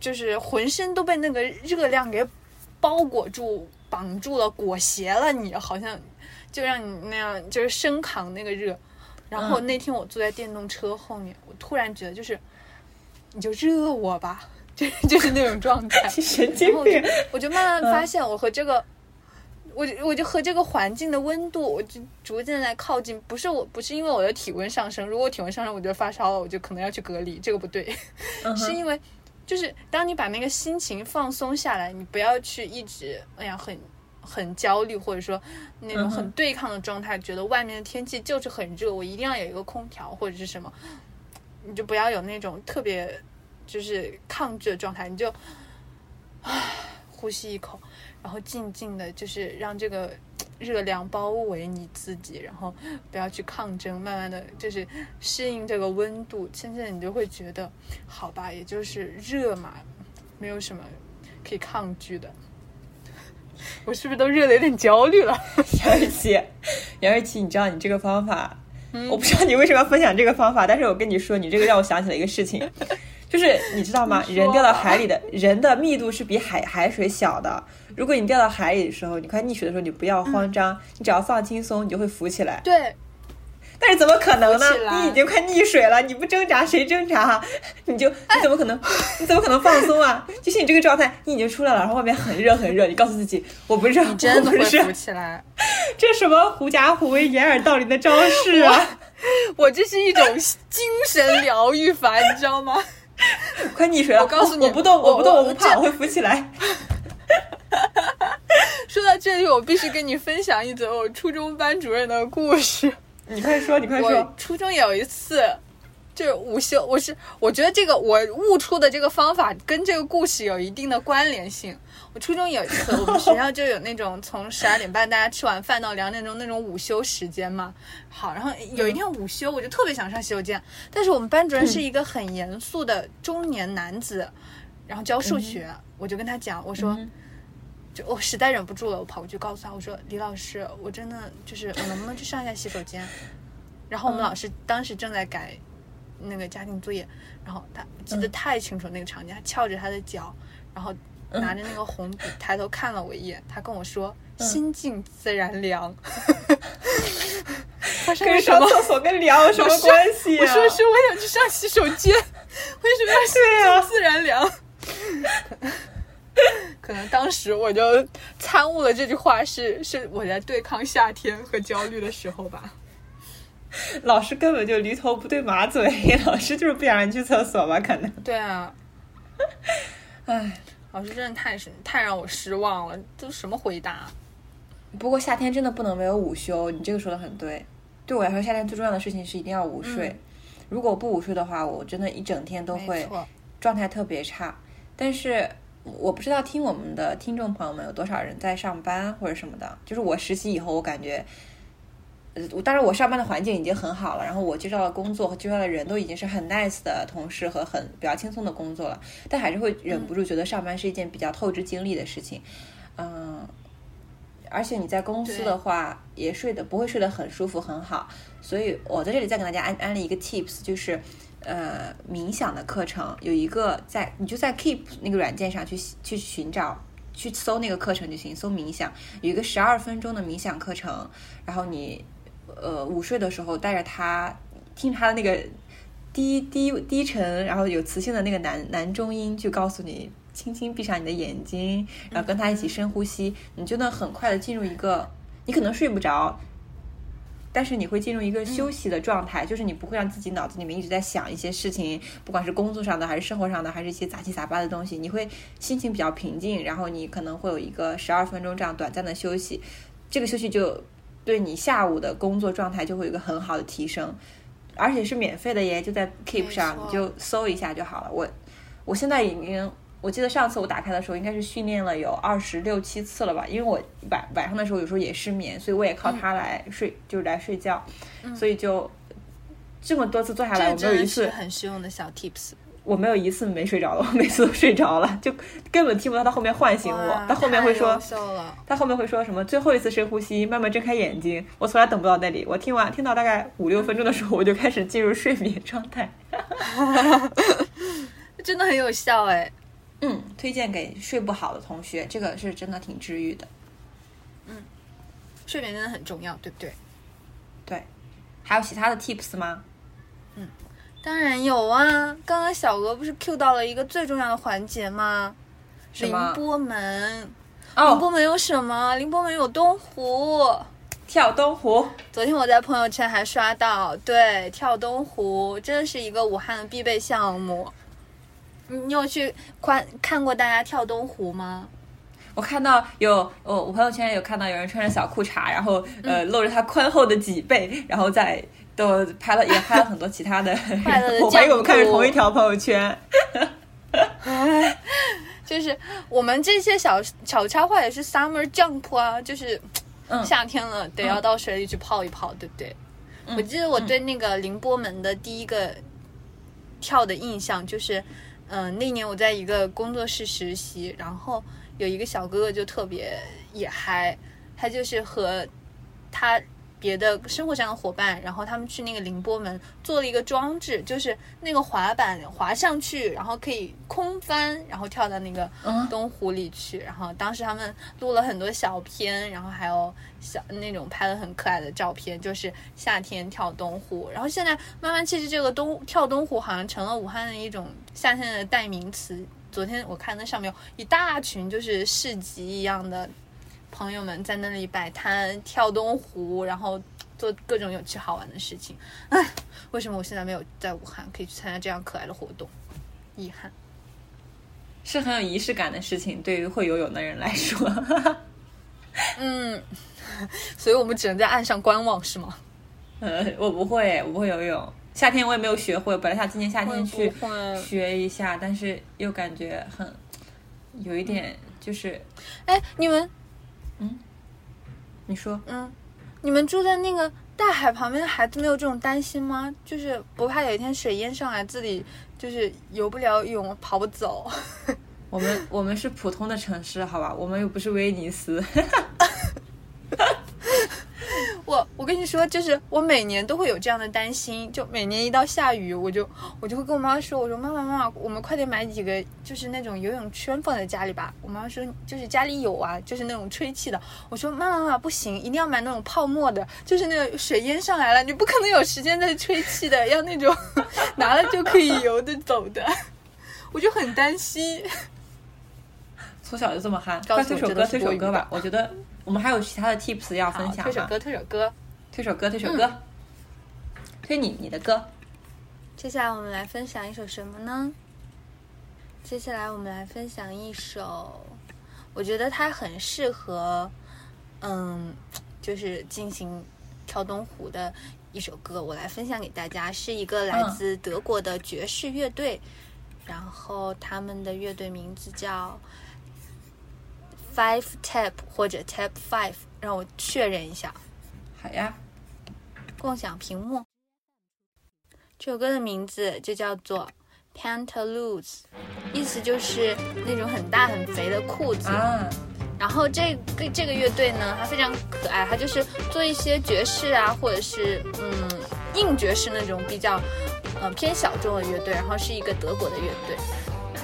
Speaker 2: 就是浑身都被那个热量给包裹住、绑住了、裹挟了你，好像就让你那样就是生扛那个热。然后
Speaker 1: 嗯
Speaker 2: 那天我坐在电动车后面，我突然觉得就是，你就热我吧，<laughs> 就就是那种状态。
Speaker 1: 神
Speaker 2: 然后我就
Speaker 1: 经病。
Speaker 2: 我就慢慢发现，我和这个，我就我就和这个环境的温度，我就逐渐在靠近。不是我，不是因为我的体温上升，如果我体温上升，我就发烧了，我就可能要去隔离，这个不对，
Speaker 1: 嗯
Speaker 2: 是因为就是当你把那个心情放松下来，你不要去一直哎呀很。很焦虑，或者说那种很对抗的状态，觉得外面的天气就是很热，我一定要有一个空调或者是什么，你就不要有那种特别就是抗拒的状态，你就唉呼吸一口，然后静静的，就是让这个热量包围你自己，然后不要去抗争，慢慢的就是适应这个温度，渐渐你就会觉得，好吧，也就是热嘛，没有什么可以抗拒的。我是不是都热的有点焦虑了？
Speaker 1: 杨二七，杨二七，你知道你这个方法，
Speaker 2: 嗯
Speaker 1: 我不知道你为什么要分享这个方法，但是我跟你说，你这个让我想起了一个事情，就是你知道吗？人掉到海里的人的密度是比海海水小的。如果你掉到海里的时候，你快溺水的时候，你不要慌张，你只要放轻松，你就会浮起来。
Speaker 2: 对，
Speaker 1: 但是怎么可能呢你已经快溺水了，你不挣扎谁挣扎？<laughs> 你就你怎么可能？你怎么可能放松啊？就是你这个状态，你已经出来了，然后外面很热很热，你告诉自己我不热，
Speaker 2: 你真的
Speaker 1: 不是
Speaker 2: 浮起来。<laughs>
Speaker 1: 这什么狐假虎威、掩耳盗铃的招式啊！
Speaker 2: 我这是一种精神疗愈法，你知道吗？<laughs>
Speaker 1: 快溺水了！
Speaker 2: 我告诉你
Speaker 1: 我不动，
Speaker 2: 我
Speaker 1: 我不动，
Speaker 2: 我
Speaker 1: 我不怕，我会浮起来。<laughs>
Speaker 2: 说到这里，我必须跟你分享一则我初中班主任的故事。<laughs>
Speaker 1: 你快说，你快说
Speaker 2: 我
Speaker 1: 说。
Speaker 2: 初中有一次，就是午休，我是我觉得这个我悟出的这个方法跟这个故事有一定的关联性。我初中有一次，我们学校就有那种从十二点半大家吃完饭到两点钟那种午休时间嘛。好，然后有一天午休，我就特别想上洗手间，但是我们班主任是一个很严肃的中年男子，然后教数学，我就跟他讲，我说。就我实在忍不住了，我跑过去告诉他，我说：“李老师，我真的就是我能不能去上一下洗手间？”然后我们老师当时正在改那个家庭作业，然后他记得太清楚那个场景，他翘着他的脚，然后拿着那个红笔抬头看了我一眼，他跟我说：“心静自然凉。”他说：“
Speaker 1: 跟上厕所跟凉有什么关系？”
Speaker 2: 我说：“是我想去上洗手间，<laughs> 为什么要心静自然凉？” <laughs> 可能当时我就参悟了这句话，是是我在对抗夏天和焦虑的时候吧。
Speaker 1: 老师根本就驴头不对马嘴，老师就是不想让你去厕所吧？可能。
Speaker 2: 对啊。唉，老师真的太是太让我失望了，都什么回答？
Speaker 1: 不过夏天真的不能没有午休，你这个说的很对。对我来说，夏天最重要的事情是一定要午睡。如果不午睡的话，我真的一整天都会状态特别差。但是。我不知道听我们的听众朋友们有多少人在上班或者什么的。就是我实习以后，我感觉，呃，当然我上班的环境已经很好了，然后我介绍的工作和介绍的人都已经是很 nice 的同事和很比较轻松的工作了，但还是会忍不住觉得上班是一件比较透支精力的事情。嗯，而且你在公司的话也睡得不会睡得很舒服很好，所以我在这里再给大家安安利一个 tips，就是。呃，冥想的课程有一个在，你就在 Keep 那个软件上去去寻找，去搜那个课程就行。搜冥想，有一个十二分钟的冥想课程，然后你呃午睡的时候带着它，听它的那个低低低沉，然后有磁性的那个男男中音，就告诉你轻轻闭上你的眼睛，然后跟他一起深呼吸，你就能很快的进入一个，你可能睡不着。但是你会进入一个休息的状态，就是你不会让自己脑子里面一直在想一些事情，不管是工作上的还是生活上的，还是一些杂七杂八的东西，你会心情比较平静，然后你可能会有一个十二分钟这样短暂的休息，这个休息就对你下午的工作状态就会有一个很好的提升，而且是免费的耶，就在 Keep 上，你就搜一下就好了。我我现在已经。我记得上次我打开的时候，应该是训练了有二十六七次了吧？因为我晚晚上的时候有时候也失眠，所以我也靠它来睡，就是来睡觉。所以就这么多次做下来，我没有一次
Speaker 2: 很实用的小 tips。
Speaker 1: 我没有一次没睡着的，<laughs> 我每次都睡着了，就根本听不到他后面唤醒我。他后面会说，他后面会说什么？最后一次深呼吸，慢慢睁开眼睛。我从来等不到那里，我听完听到大概五六分钟的时候，我就开始进入睡眠状态。<laughs>
Speaker 2: 真的很有效哎。
Speaker 1: 嗯，推荐给睡不好的同学，这个是真的挺治愈的。
Speaker 2: 嗯，睡眠真的很重要，对不对？
Speaker 1: 对，还有其他的 tips 吗？
Speaker 2: 嗯，当然有啊。刚刚小鹅不是 Q 到了一个最重要的环节吗？凌波门。哦。凌波门有什么？凌波门有东湖，
Speaker 1: 跳东湖。
Speaker 2: 昨天我在朋友圈还刷到，对，跳东湖真的是一个武汉的必备项目。你有去看看过大家跳东湖吗？
Speaker 1: 我看到有，我我朋友圈有看到有人穿着小裤衩，然后呃露着他宽厚的脊背，然后在都拍了也拍了很多其他的。<laughs> 我怀疑我们看是同一条朋友圈。<laughs>
Speaker 2: 就是我们这些小小插画也是 summer jump 啊，就是夏天了得要到水里去泡一泡，对不对？我记得我对那个凌波门的第一个跳的印象就是。嗯，那年我在一个工作室实习，然后有一个小哥哥就特别也嗨，他就是和他。别的生活上的伙伴，然后他们去那个凌波门做了一个装置，就是那个滑板滑上去，然后可以空翻，然后跳到那个东湖里去。然后当时他们录了很多小片，然后还有小那种拍了很可爱的照片，就是夏天跳东湖。然后现在慢慢其实这个东跳东湖好像成了武汉的一种夏天的代名词。昨天我看那上面有一大群就是市集一样的。朋友们在那里摆摊跳东湖，然后做各种有趣好玩的事情。唉，为什么我现在没有在武汉可以去参加这样可爱的活动？遗憾。
Speaker 1: 是很有仪式感的事情，对于会游泳的人来说。
Speaker 2: 嗯，所以我们只能在岸上观望，是吗？
Speaker 1: 呃，我不会，我不会游泳。夏天我也没有学会，本来想今年夏天去学一下，但是又感觉很有一点就是
Speaker 2: 哎，你们
Speaker 1: 你说
Speaker 2: 嗯，你们住在那个大海旁边的孩子没有这种担心吗？就是不怕有一天水淹上来，自己就是游不了泳，跑不走。
Speaker 1: 我们我们是普通的城市，好吧，我们又不是威尼斯。<laughs>
Speaker 2: 我我跟你说，就是我每年都会有这样的担心，就每年一到下雨，我就我就会跟我妈妈说，我说妈妈妈妈，我们快点买几个就是那种游泳圈放在家里吧。我妈妈说就是家里有啊，就是那种吹气的。我说妈妈妈妈不行，一定要买那种泡沫的，就是那个水淹上来了，你不可能有时间再吹气的，要那种 <laughs> 拿了就可以游的走的。我就很担心。<laughs>
Speaker 1: 从小就这么憨，
Speaker 2: 告诉我这
Speaker 1: 快推首歌，推首歌吧。我觉得我们还有其他的 tips 要分，享哈。
Speaker 2: 推首歌，推首歌。
Speaker 1: 推首歌，推首歌，推你你的歌。
Speaker 2: 接下来我们来分享一首什么呢？接下来我们来分享一首，我觉得它很适合，嗯，就是进行跳东湖的一首歌，我来分享给大家，是一个来自德国的爵士乐队，然后他们的乐队名字叫 Five Tap 或者 Tap Five，让我确认一下。
Speaker 1: 好呀，
Speaker 2: 共享屏幕。这首歌的名字就叫做 Pantaloons，意思就是那种很大很肥的裤子。
Speaker 1: 啊，
Speaker 2: 然后这个这个乐队呢，它非常可爱，它就是做一些爵士啊，或者是嗯硬爵士那种比较呃偏小众的乐队。然后是一个德国的乐队，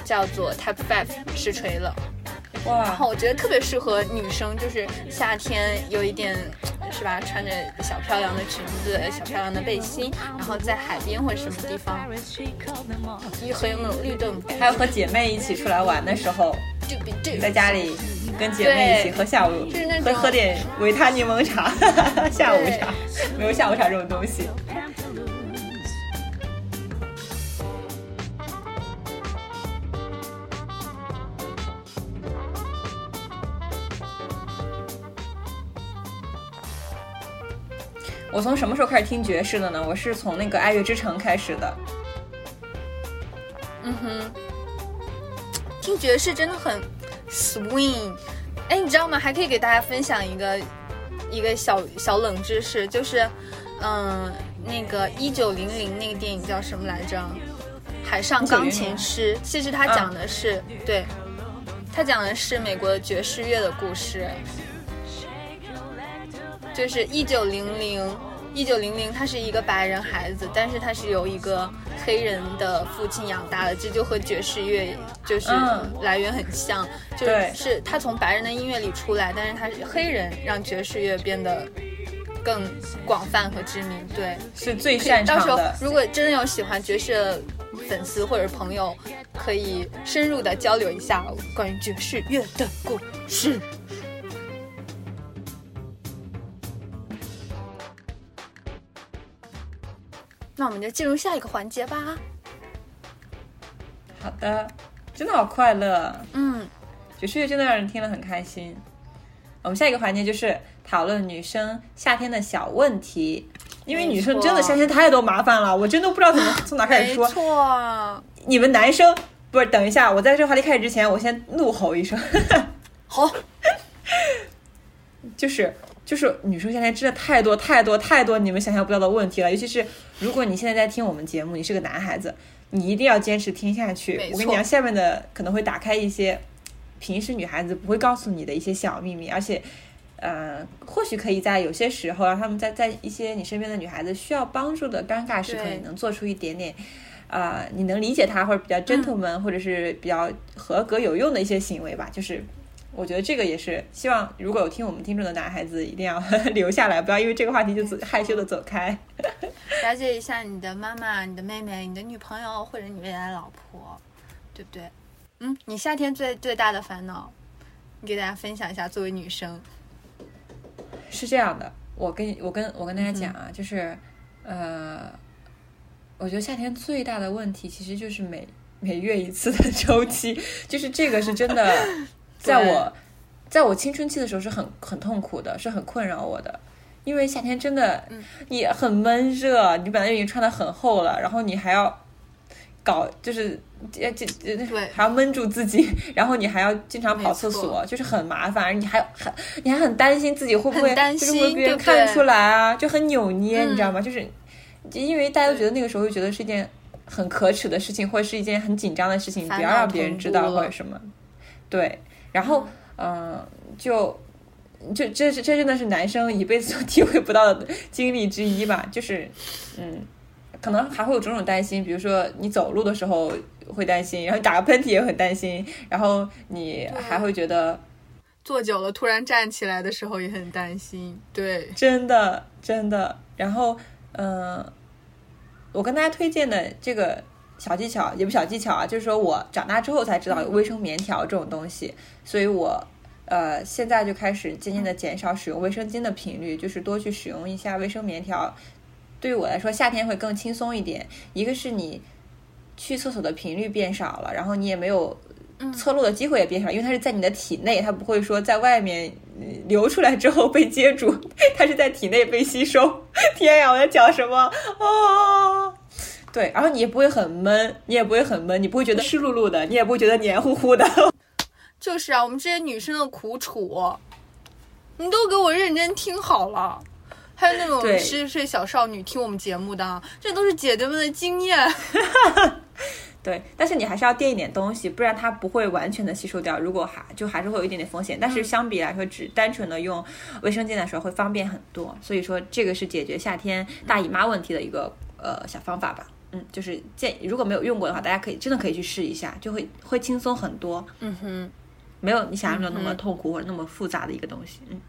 Speaker 2: 叫做 Type Five 实锤了。然，后我觉得特别适合女生，就是夏天有一点，是吧？穿着小漂亮的裙子、小漂亮的背心，然后在海边或者什么地方，就很有那种律动感。
Speaker 1: 还有和姐妹一起出来玩的时候？在家里跟姐妹一起喝下午，
Speaker 2: 就是那种
Speaker 1: 喝喝点维他柠檬茶，<laughs> 下午茶，没有下午茶这种东西。我从什么时候开始听爵士的呢？我是从那个《爱乐之城》开始的。
Speaker 2: 嗯哼，听爵士真的很 swing。哎，你知道吗？还可以给大家分享一个一个小小冷知识，就是，嗯，那个一九零零那个电影叫什么来着？海上钢琴师。其实它讲的是，对，它讲的是美国的爵士乐的故事。就是一九零零，一九零零，他是一个白人孩子，但是他是由一个黑人的父亲养大的，这就和爵士乐就是
Speaker 1: 嗯
Speaker 2: 来源很像，就是他从白人的音乐里出来，但是他是黑人，让爵士乐变得更广泛和知名。对，
Speaker 1: 是最擅长
Speaker 2: 到时候。如果真的有喜欢爵士的粉丝或者朋友，可以深入的交流一下关于爵士乐的故事。那我们就进入下一个环节吧。
Speaker 1: 好的，真的好快乐。
Speaker 2: 嗯，
Speaker 1: 爵士乐真的让人听了很开心。我们下一个环节就是讨论女生夏天的小问题，因为女生真的夏天太多麻烦了，我真的不知道怎么从哪开始
Speaker 2: 没
Speaker 1: 说。
Speaker 2: 错。
Speaker 1: 你们男生不是？等一下，我在这个话题开始之前，我先怒吼一声，<laughs>
Speaker 2: 好，
Speaker 1: 就是就是女生夏天真的太多太多太多你们想象不到的问题了，尤其是如果你现在在听我们节目，你是个男孩子，你一定要坚持听下去我跟你讲，下面的可能会打开一些平时女孩子不会告诉你的一些小秘密，而且。呃，或许可以在有些时候，让他们在在一些你身边的女孩子需要帮助的尴尬时刻，
Speaker 2: 对
Speaker 1: 你能做出一点点，呃，你能理解她或者比较 gentleman、或者是比较合格有用的一些行为吧。就是我觉得这个也是希望，如果有听我们听众的男孩子，一定要 <laughs> 留下来，不要因为这个话题就走害羞的走开。
Speaker 2: 了解一下你的妈妈、你的妹妹、你的女朋友或者你未来的老婆，对不对？嗯，你夏天最最大的烦恼，你给大家分享一下。作为女生，
Speaker 1: 是这样的，我跟我跟我跟大家讲啊，就是呃，我觉得夏天最大的问题其实就是每 <laughs> 每月一次的周期，就是这个是真的，在我在我青春期的时候是很很痛苦的，是很困扰我的，因为夏天真的
Speaker 2: 嗯。
Speaker 1: 你很闷热，你本来就已经穿的很厚了，然后你还要搞就是呃这还要闷住自己，<laughs> 然后你还要经常跑厕所，就是很麻烦，你还很你还很担心自己会不会就是会别人看出来啊，就很扭捏，
Speaker 2: 嗯
Speaker 1: 你知道吗？就是因为大家都觉得那个时候会觉得是一件很可耻的事情，或者是一件很紧张的事情，不要让别人知道或者什么。对，然后嗯、就就这是这真的是男生一辈子都体会不到的经历之一吧，就是嗯，可能还会有种种担心，比如说你走路的时候会担心，然后打个喷嚏也很担心，然后你还会觉得
Speaker 2: 坐久了突然站起来的时候也很担心。对，
Speaker 1: 真的真的，然后嗯、呃我跟大家推荐的这个小技巧也不小技巧啊，就是说我长大之后才知道有卫生棉条这种东西，所以我呃现在就开始渐渐的减少使用卫生巾的频率，就是多去使用一下卫生棉条。对于我来说，夏天会更轻松一点。一个是你去厕所的频率变少了，然后你也没有侧漏的机会也变少，因为它是在你的体内，它不会说在外面呃流出来之后被接住，它是在体内被吸收。<laughs> 天呀，我在讲什么啊？对，然后你也不会很闷，你也不会很闷，你不会觉得湿漉漉的，你也不会觉得黏糊糊的。<laughs>
Speaker 2: 就是啊，我们这些女生的苦楚，你都给我认真听好了。还有那种
Speaker 1: 对
Speaker 2: 十几岁小少女听我们节目的啊，这都是姐姐们的经验。<laughs>
Speaker 1: 对，但是你还是要垫一点东西，不然它不会完全的吸收掉。如果还就还是会有一点点风险，但是相比来说，只单纯的用卫生巾的时候会方便很多。所以说，这个是解决夏天大姨妈问题的一个呃小方法吧。嗯，就是建议如果没有用过的话，大家可以真的可以去试一下，就会会轻松很多，
Speaker 2: 嗯哼，
Speaker 1: 没有你想象中那么痛苦或者那么复杂的一个东西。嗯，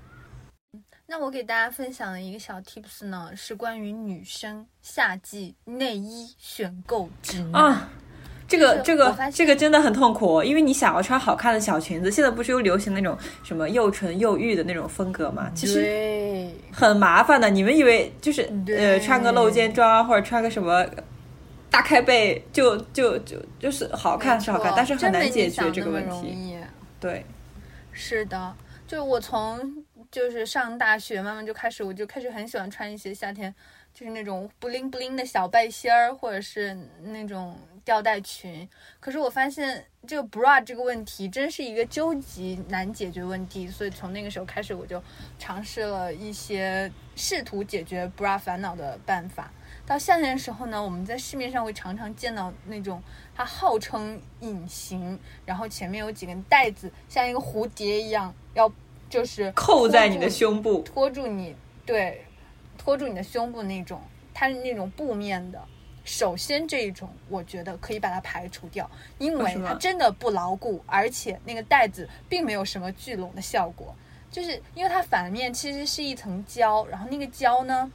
Speaker 2: 那我给大家分享的一个小 tips 呢，是关于女生夏季内衣选购指南。
Speaker 1: 啊。这个这个这个真的很痛苦，因为你想要穿好看的小裙子，现在不是又流行那种什么又纯又欲的那种风格嘛？其实，很麻烦的。你们以为就是呃穿个露肩装或者穿个什么大开背就就就就是好看是好看，但是很难解决这个问题。对，
Speaker 2: 是的，就是我从就是上大学慢慢就开始，我就开始很喜欢穿一些夏天就是那种不灵不灵的小背心儿，或者是那种吊带裙。可是我发现这个 bra 这个问题真是一个究极难解决问题，所以从那个时候开始，我就尝试了一些试图解决 bra 烦恼的办法。到夏天的时候呢，我们在市面上会常常见到那种它号称隐形，然后前面有几根带子，像一个蝴蝶一样，要就是
Speaker 1: 扣在你的胸部。
Speaker 2: 托住你，对，托住你的胸部那种，它是那种布面的。首先这一种，我觉得可以把它排除掉，因为它真的不牢固，而且那个带子并没有什么聚拢的效果，就是因为它反面其实是一层胶，然后那个胶呢，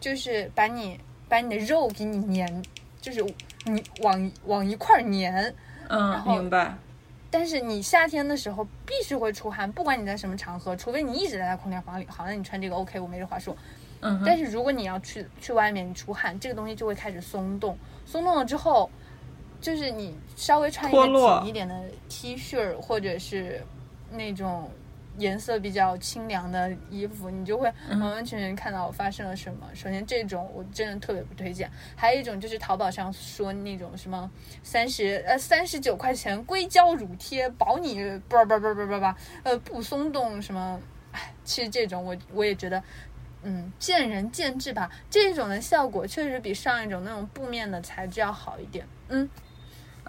Speaker 2: 就是把你把你的肉给你粘，就是你往往一块儿粘，
Speaker 1: 嗯，
Speaker 2: 后
Speaker 1: 明白。
Speaker 2: 但是你夏天的时候必须会出汗，不管你在什么场合，除非你一直待在空调房里，好，那你穿这个 OK，我没这话说。
Speaker 1: 嗯，
Speaker 2: 但是如果你要去去外面，你出汗，这个东西就会开始松动，松动了之后，就是你稍微穿一个紧一点的 T 恤，或者是那种颜色比较清凉的衣服，你就会
Speaker 1: 嗯
Speaker 2: 完完全全看到发生了什么。首先，这种我真的特别不推荐；还有一种就是淘宝上说那种什么三十呃三十九块钱硅胶乳贴，保你叭叭叭叭叭叭呃不松动什么。唉，其实这种我我也觉得。嗯，见仁见智吧。这种的效果确实比上一种那种布面的材质要好一点。嗯，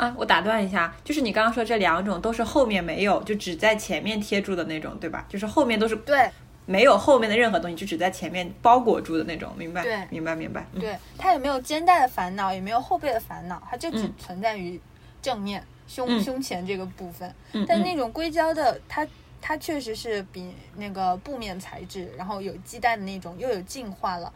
Speaker 1: 啊，我打断一下，就是你刚刚说这两种都是后面没有，就只在前面贴住的那种，对吧？就是后面都是
Speaker 2: 对
Speaker 1: 没有后面的任何东西，就只在前面包裹住的那种，明白？
Speaker 2: 对
Speaker 1: 明白明白。嗯
Speaker 2: 对，它也没有肩带的烦恼，也没有后背的烦恼，它就只
Speaker 1: 嗯
Speaker 2: 存在于正面、胸、
Speaker 1: 嗯
Speaker 2: 胸前这个部分。
Speaker 1: 嗯，嗯
Speaker 2: 但那种硅胶的，它它确实是比那个布面材质，然后有系带的那种又有进化了。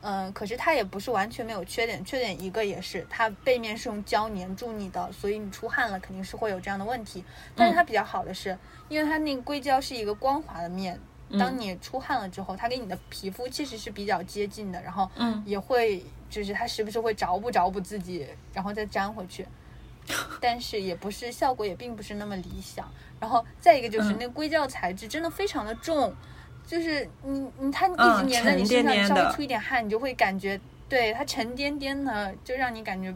Speaker 2: 嗯，可是它也不是完全没有缺点，缺点一个也是它背面是用胶粘住你的，所以你出汗了肯定是会有这样的问题。但是它比较好的是，因为它那个硅胶是一个光滑的面，当
Speaker 1: 嗯
Speaker 2: 你出汗了之后，它跟你的皮肤其实是比较接近的，然后
Speaker 1: 嗯
Speaker 2: 也会就是它时不时会着不着补自己，然后再粘回去。<laughs> 但是也不是效果也并不是那么理想。然后再一个就是
Speaker 1: 嗯
Speaker 2: 那个硅胶材质真的非常的重，就是你你它一
Speaker 1: 嗯
Speaker 2: 直粘在你身上，你稍微出一点汗，你就会感觉对它沉甸甸的，就让你感觉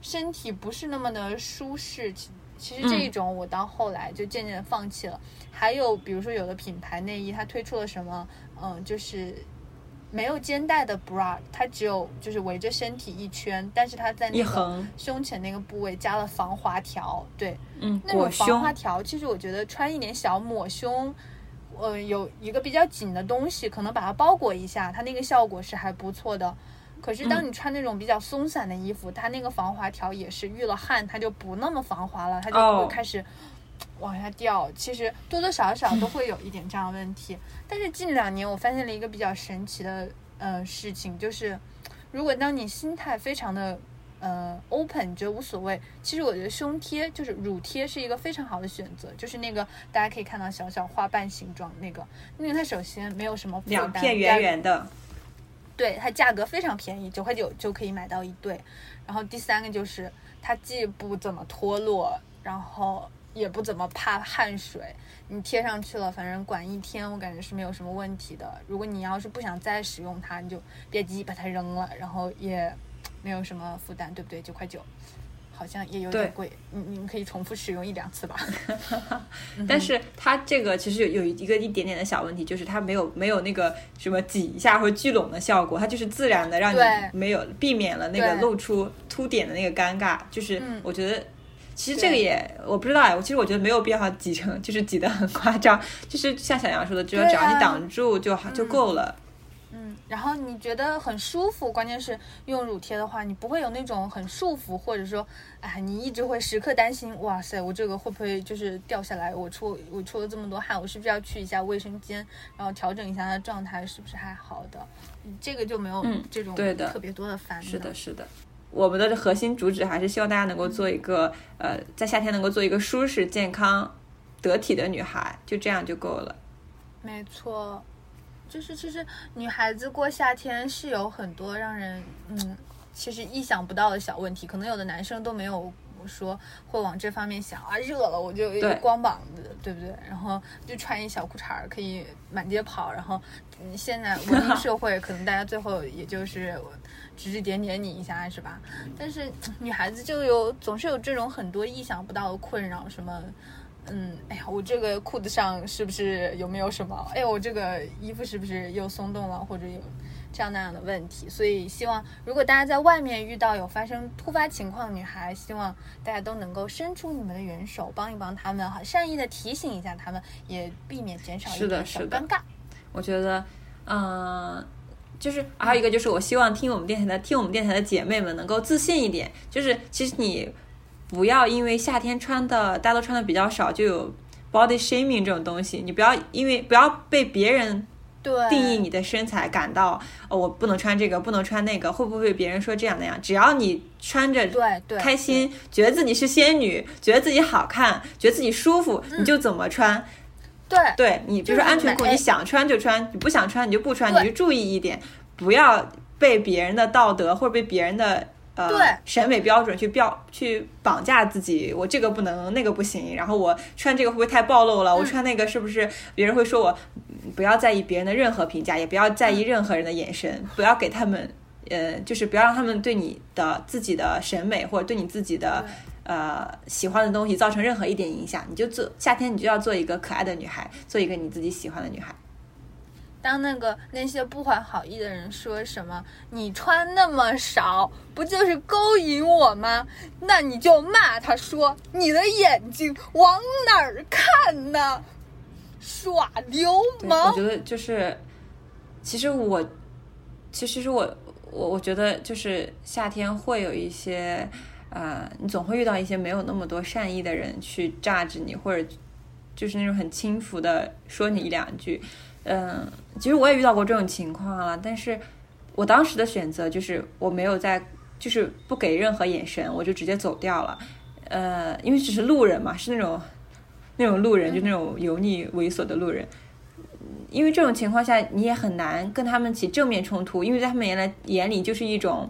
Speaker 2: 身体不是那么的舒适。其其实这
Speaker 1: 嗯。
Speaker 2: 一种我到后来就渐渐的放弃了。还有比如说有的品牌内衣它推出了什么，嗯，就是没有肩带的 bra，它只有就是围着身体一圈，但是它在那个，胸前那个部位加了防滑条，对，
Speaker 1: 嗯，
Speaker 2: 那种防滑，条，其实我觉得穿一点小抹胸，呃，有一个比较紧的东西，可能把它包裹一下，它那个效果是还不错的。可是当
Speaker 1: 嗯
Speaker 2: 你穿那种比较松散的衣服，它那个防滑条也是遇了汗，它就不那么防滑了，它就
Speaker 1: 哦
Speaker 2: 会开始往下掉。其实多多少少都会有一点这样的问题。但是近两年我发现了一个比较神奇的呃事情，就是如果当你心态非常的呃 open，你觉得无所谓，其实我觉得胸贴就是乳贴是一个非常好的选择，就是那个大家可以看到小小花瓣形状那个，因为它首先没有什么负担
Speaker 1: 两片圆圆的，
Speaker 2: 对，它价格非常便宜，九块九就可以买到一对。然后第三个就是它既不怎么脱落，然后也不怎么怕汗水，你贴上去了，反正管一天，我感觉是没有什么问题的。如果你要是不想再使用它，你就别急把它扔了，然后也没有什么负担，对不对？九块九。好像也有点贵，你你们可以重复使用一两次吧。<laughs>
Speaker 1: 但是它这个其实有有一个一点点的小问题，就是它没有没有那个什么挤一下或聚拢的效果，它就是自然的让你没有避免了那个露出凸点的那个尴尬。就是
Speaker 2: 嗯
Speaker 1: 我觉得。其实这个也我不知道哎，我其实我觉得没有必要挤成，就是挤得很夸张，就是像小杨说的，只
Speaker 2: 要
Speaker 1: 只要你
Speaker 2: 啊
Speaker 1: 挡住就好就够了。
Speaker 2: 嗯，然后你觉得很舒服，关键是用乳贴的话，你不会有那种很束缚，或者说，哎，你一直会时刻担心，哇塞，我这个会不会就是掉下来？我出我出了这么多汗，我是不是要去一下卫生间，然后调整一下它的状态，是不是还好的？嗯这个就没有
Speaker 1: 嗯
Speaker 2: 这种
Speaker 1: 对的
Speaker 2: 特别多的烦恼。
Speaker 1: 是的，是的。我们的核心主旨还是希望大家能够做一个呃，在夏天能够做一个舒适、健康、得体的女孩，就这样就够了。
Speaker 2: 没错，就是其实女孩子过夏天是有很多让人嗯，其实意想不到的小问题，可能有的男生都没有说会往这方面想啊，热了我就光膀子，对不对？然后就穿一小裤衩儿可以满街跑，然后嗯现在文明社会，可能大家最后也就是。指指点点你一下是吧？但是女孩子就有总是有这种很多意想不到的困扰，什么嗯，哎呀，我这个裤子上是不是有没有什么？哎呀，我这个衣服是不是又松动了，或者有这样那样的问题？所以希望，如果大家在外面遇到有发生突发情况的女孩，希望大家都能够伸出你们的援手，帮一帮她们，好善意的提醒一下她们，也避免减少一点尴尬。
Speaker 1: 我觉得，嗯、就是还有一个就是，我希望听我们电台的听我们电台的姐妹们能够自信一点。就是其实你不要因为夏天穿的大家都穿的比较少，就有 body shaming 这种东西。你不要因为不要被别人，定义你的身材感到哦，我不能穿这个，不能穿那个，会不会被别人说这样那样？只要你穿着
Speaker 2: 对对
Speaker 1: 开心，觉得自己是仙女，觉得自己好看，觉得自己舒服，你就怎么穿。
Speaker 2: 对
Speaker 1: 对你，比如说安全裤，你想穿就穿，你不想穿你就不穿，你就注意一点，不要被别人的道德或者被别人的呃
Speaker 2: 对
Speaker 1: 审美标准去标去绑架自己。我这个不能，那个不行，然后我穿这个会不会太暴露了？我穿那个是不是别人会说我？嗯不要在意别人的任何评价，也不要在意任何人的眼神，不要给他们。呃，就是不要让他们对你的自己的审美或者对你自己的呃喜欢的东西造成任何一点影响，你就做夏天你就要做一个可爱的女孩，做一个你自己喜欢的女孩。
Speaker 2: 当那个那些不怀好意的人说什么“你穿那么少，不就是勾引我吗？”那你就骂他说：“你的眼睛往哪儿看呢？耍流，氓
Speaker 1: 我觉得就是，其实我，其实是我我我觉得就是夏天会有一些，呃，你总会遇到一些没有那么多善意的人去榨着你，或者就是那种很轻浮的说你一两句。嗯，其实我也遇到过这种情况了，但是我当时的选择就是我没有在，就是不给任何眼神，我就直接走掉了。呃，因为只是路人嘛，是那种那种路人，就那种油腻猥琐的路人。因为这种情况下，你也很难跟他们起正面冲突，因为在他们眼来眼里就是一种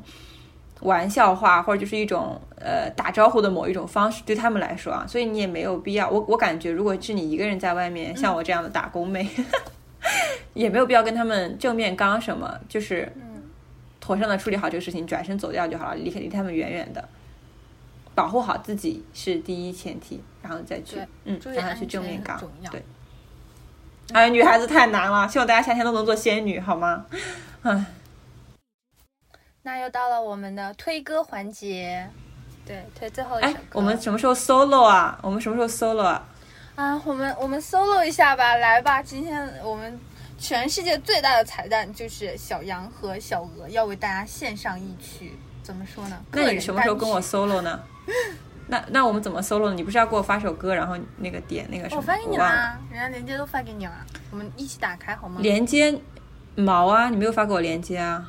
Speaker 1: 玩笑话，或者就是一种呃打招呼的某一种方式，对他们来说啊，所以你也没有必要。我我感觉，如果是你一个人在外面，像我这样的打工妹，<laughs> 也没有必要跟他们正面刚什么，就是
Speaker 2: 嗯
Speaker 1: 妥善的处理好这个事情，转身走掉就好了，离开离他们远远的，保护好自己是第一前提，然后再去，嗯，让他去正面刚对。哎，女孩子太难了，希望大家夏天都能做仙女，好吗？唉，
Speaker 2: 那又到了我们的推歌环节，对，推最后一首
Speaker 1: 哎
Speaker 2: 歌。，
Speaker 1: 我们什么时候 solo 啊？我们什么时候 solo 啊？
Speaker 2: 啊，我们我们 solo 一下吧，来吧！今天我们全世界最大的彩蛋就是小羊和小鹅要为大家献上一曲，怎么说呢？
Speaker 1: 那你什么时候跟我 solo 呢？<laughs> 那那我们怎么 solo 呢？你不是要给我发首歌，然后那个点那个什么？
Speaker 2: 我发给你
Speaker 1: 了。
Speaker 2: 啦，人家链接都发给你了，我们一起打开好吗？
Speaker 1: 连接毛啊，你没有发给我连接啊？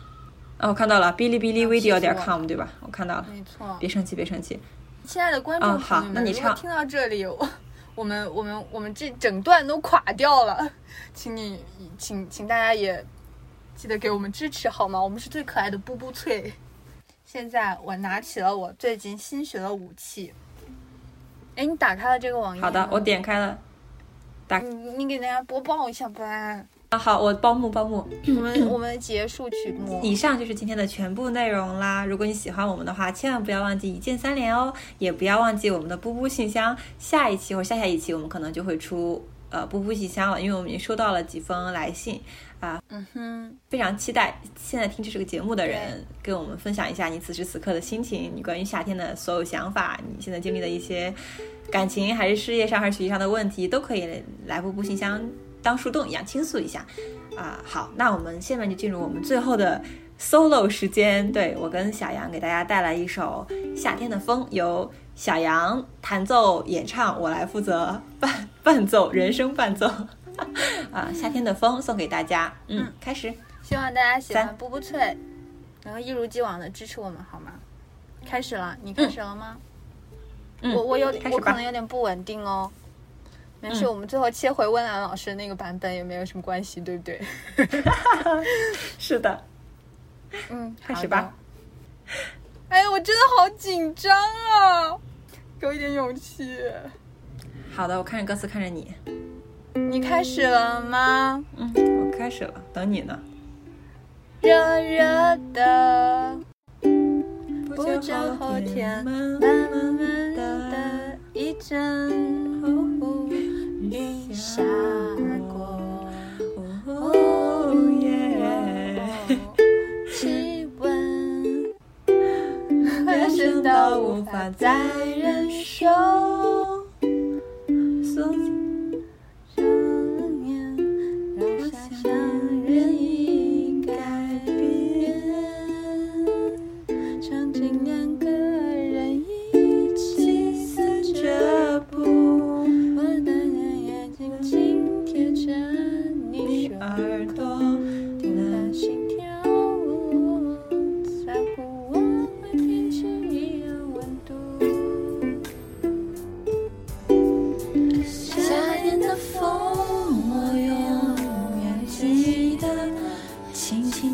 Speaker 1: 哦，我看到了，哔哩哔哩 video 点 com 对吧？我看到了，
Speaker 2: 没错，
Speaker 1: 别生气，别生气。
Speaker 2: 亲爱的观众
Speaker 1: 啊好
Speaker 2: 朋友们，
Speaker 1: 那你唱
Speaker 2: 如果听到这里，我我们我们我们这整段都垮掉了，请你请请大家也记得给我们支持好吗？我们是最可爱的布布脆。现在我拿起了我最近新学的武器。哎，你打开了这个网页？
Speaker 1: 好的，我点开了。
Speaker 2: 你你给大家播报一下吧。
Speaker 1: 啊，好，我报幕报幕。
Speaker 2: 我们我们结束曲目。<clears throat>
Speaker 1: 以上就是今天的全部内容啦。如果你喜欢我们的话，千万不要忘记一键三连哦，也不要忘记我们的布布信箱。下一期或下下一期，我们可能就会出呃布布信箱了，因为我们已经收到了几封来信啊，
Speaker 2: 嗯哼，
Speaker 1: 非常期待现在听这个节目的人跟我们分享一下你此时此刻的心情，你关于夏天的所有想法，你现在经历的一些感情还是事业上还是学习上的问题，都可以来布布信箱当树洞一样倾诉一下。啊，好，那我们下面就进入我们最后的 solo 时间。对我跟小杨给大家带来一首《夏天的风》，由小杨弹奏演唱，我来负责伴伴奏，人声伴奏。<laughs> 啊，夏天的风送给大家。嗯，开始。
Speaker 2: 希望大家喜欢
Speaker 1: 三
Speaker 2: 布布脆，能够一如既往的支持我们好吗？开始了，你开始了吗？
Speaker 1: 嗯
Speaker 2: 我我有我可能有点不稳定哦。没事，
Speaker 1: 嗯
Speaker 2: 我们最后切回温岚老师那个版本也没有什么关系，对不对？<laughs>
Speaker 1: 是的，
Speaker 2: 嗯，
Speaker 1: 开始吧。
Speaker 2: 哎呀，我真的好紧张啊！给我一点勇气。
Speaker 1: 好的，我看着歌词，看着你。
Speaker 2: 你开始了吗？
Speaker 1: 嗯，我开始了，等你呢。
Speaker 2: 热热的，
Speaker 1: 不
Speaker 2: 不久后天，
Speaker 1: 慢
Speaker 2: 慢的一阵雨下过。
Speaker 1: 哦耶，
Speaker 2: 气温飙升到无法再忍受，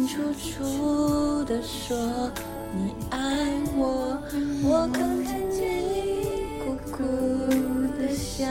Speaker 2: 楚楚的说你爱我。我看见你苦苦的笑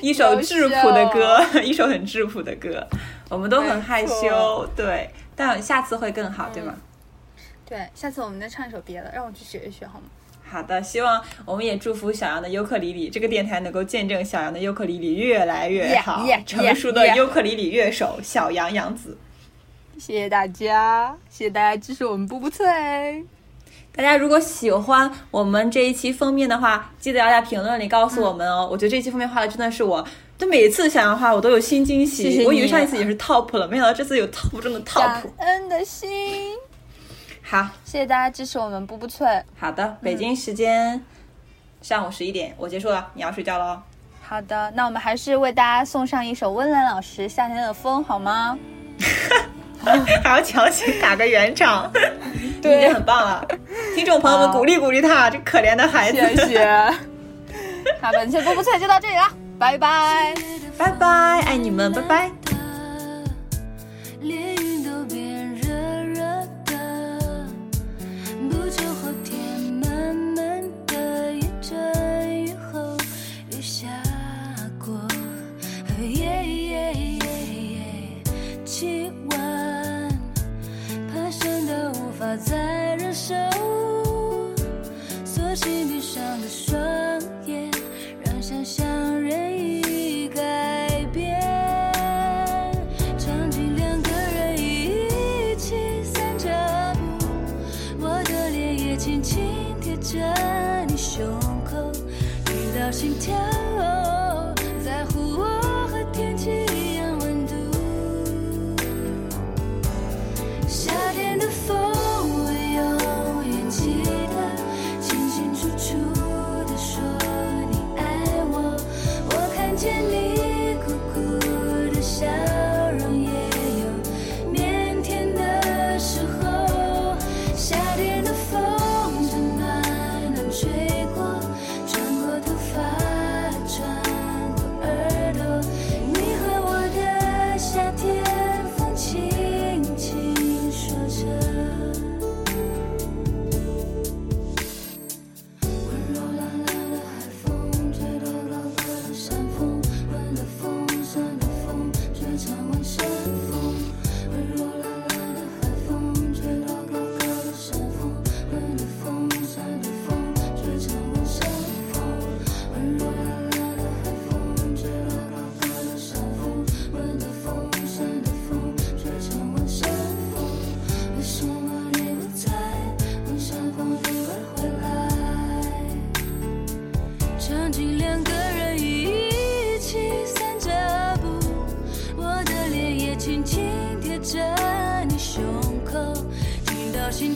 Speaker 2: <laughs>
Speaker 1: 一首质朴的歌，<laughs> 一首很质朴的歌。我们都很害羞，对，但下次会更好，对吗？
Speaker 2: 对，下次我们再唱一首别的，让我去学一学好吗？
Speaker 1: 好的，希望我们也祝福小杨的尤克里里这个电台能够见证小杨的尤克里里越来越好
Speaker 2: yeah,
Speaker 1: 成熟的.尤克里里乐手小杨杨子。
Speaker 2: 谢谢大家，谢谢大家支持我们布布脆。
Speaker 1: 大家如果喜欢我们这一期封面的话记得要在评论里告诉我们哦。我觉得这期封面画的真的是我就每次想要画我都有新惊喜我以为上一次也是 top 了没想到这次有 top 这么 top
Speaker 2: 感恩的心。
Speaker 1: 好。
Speaker 2: 谢谢大家支持我们布布脆。
Speaker 1: 好的北京时间上午十一点我结束了你要睡觉喽
Speaker 2: 好的那我们还是为大家送上一首温岚老师夏天的风好吗？
Speaker 1: 哈 <laughs> 还要强行打个圆场，
Speaker 2: 对，
Speaker 1: 已经很棒了。听众朋友们，鼓励鼓励他，这可怜的孩子。
Speaker 2: 谢谢。<laughs> 那本期的波波菜就到这里了，拜拜，
Speaker 1: 拜拜，爱你们，拜拜。
Speaker 4: 连云都变人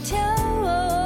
Speaker 4: 跳哦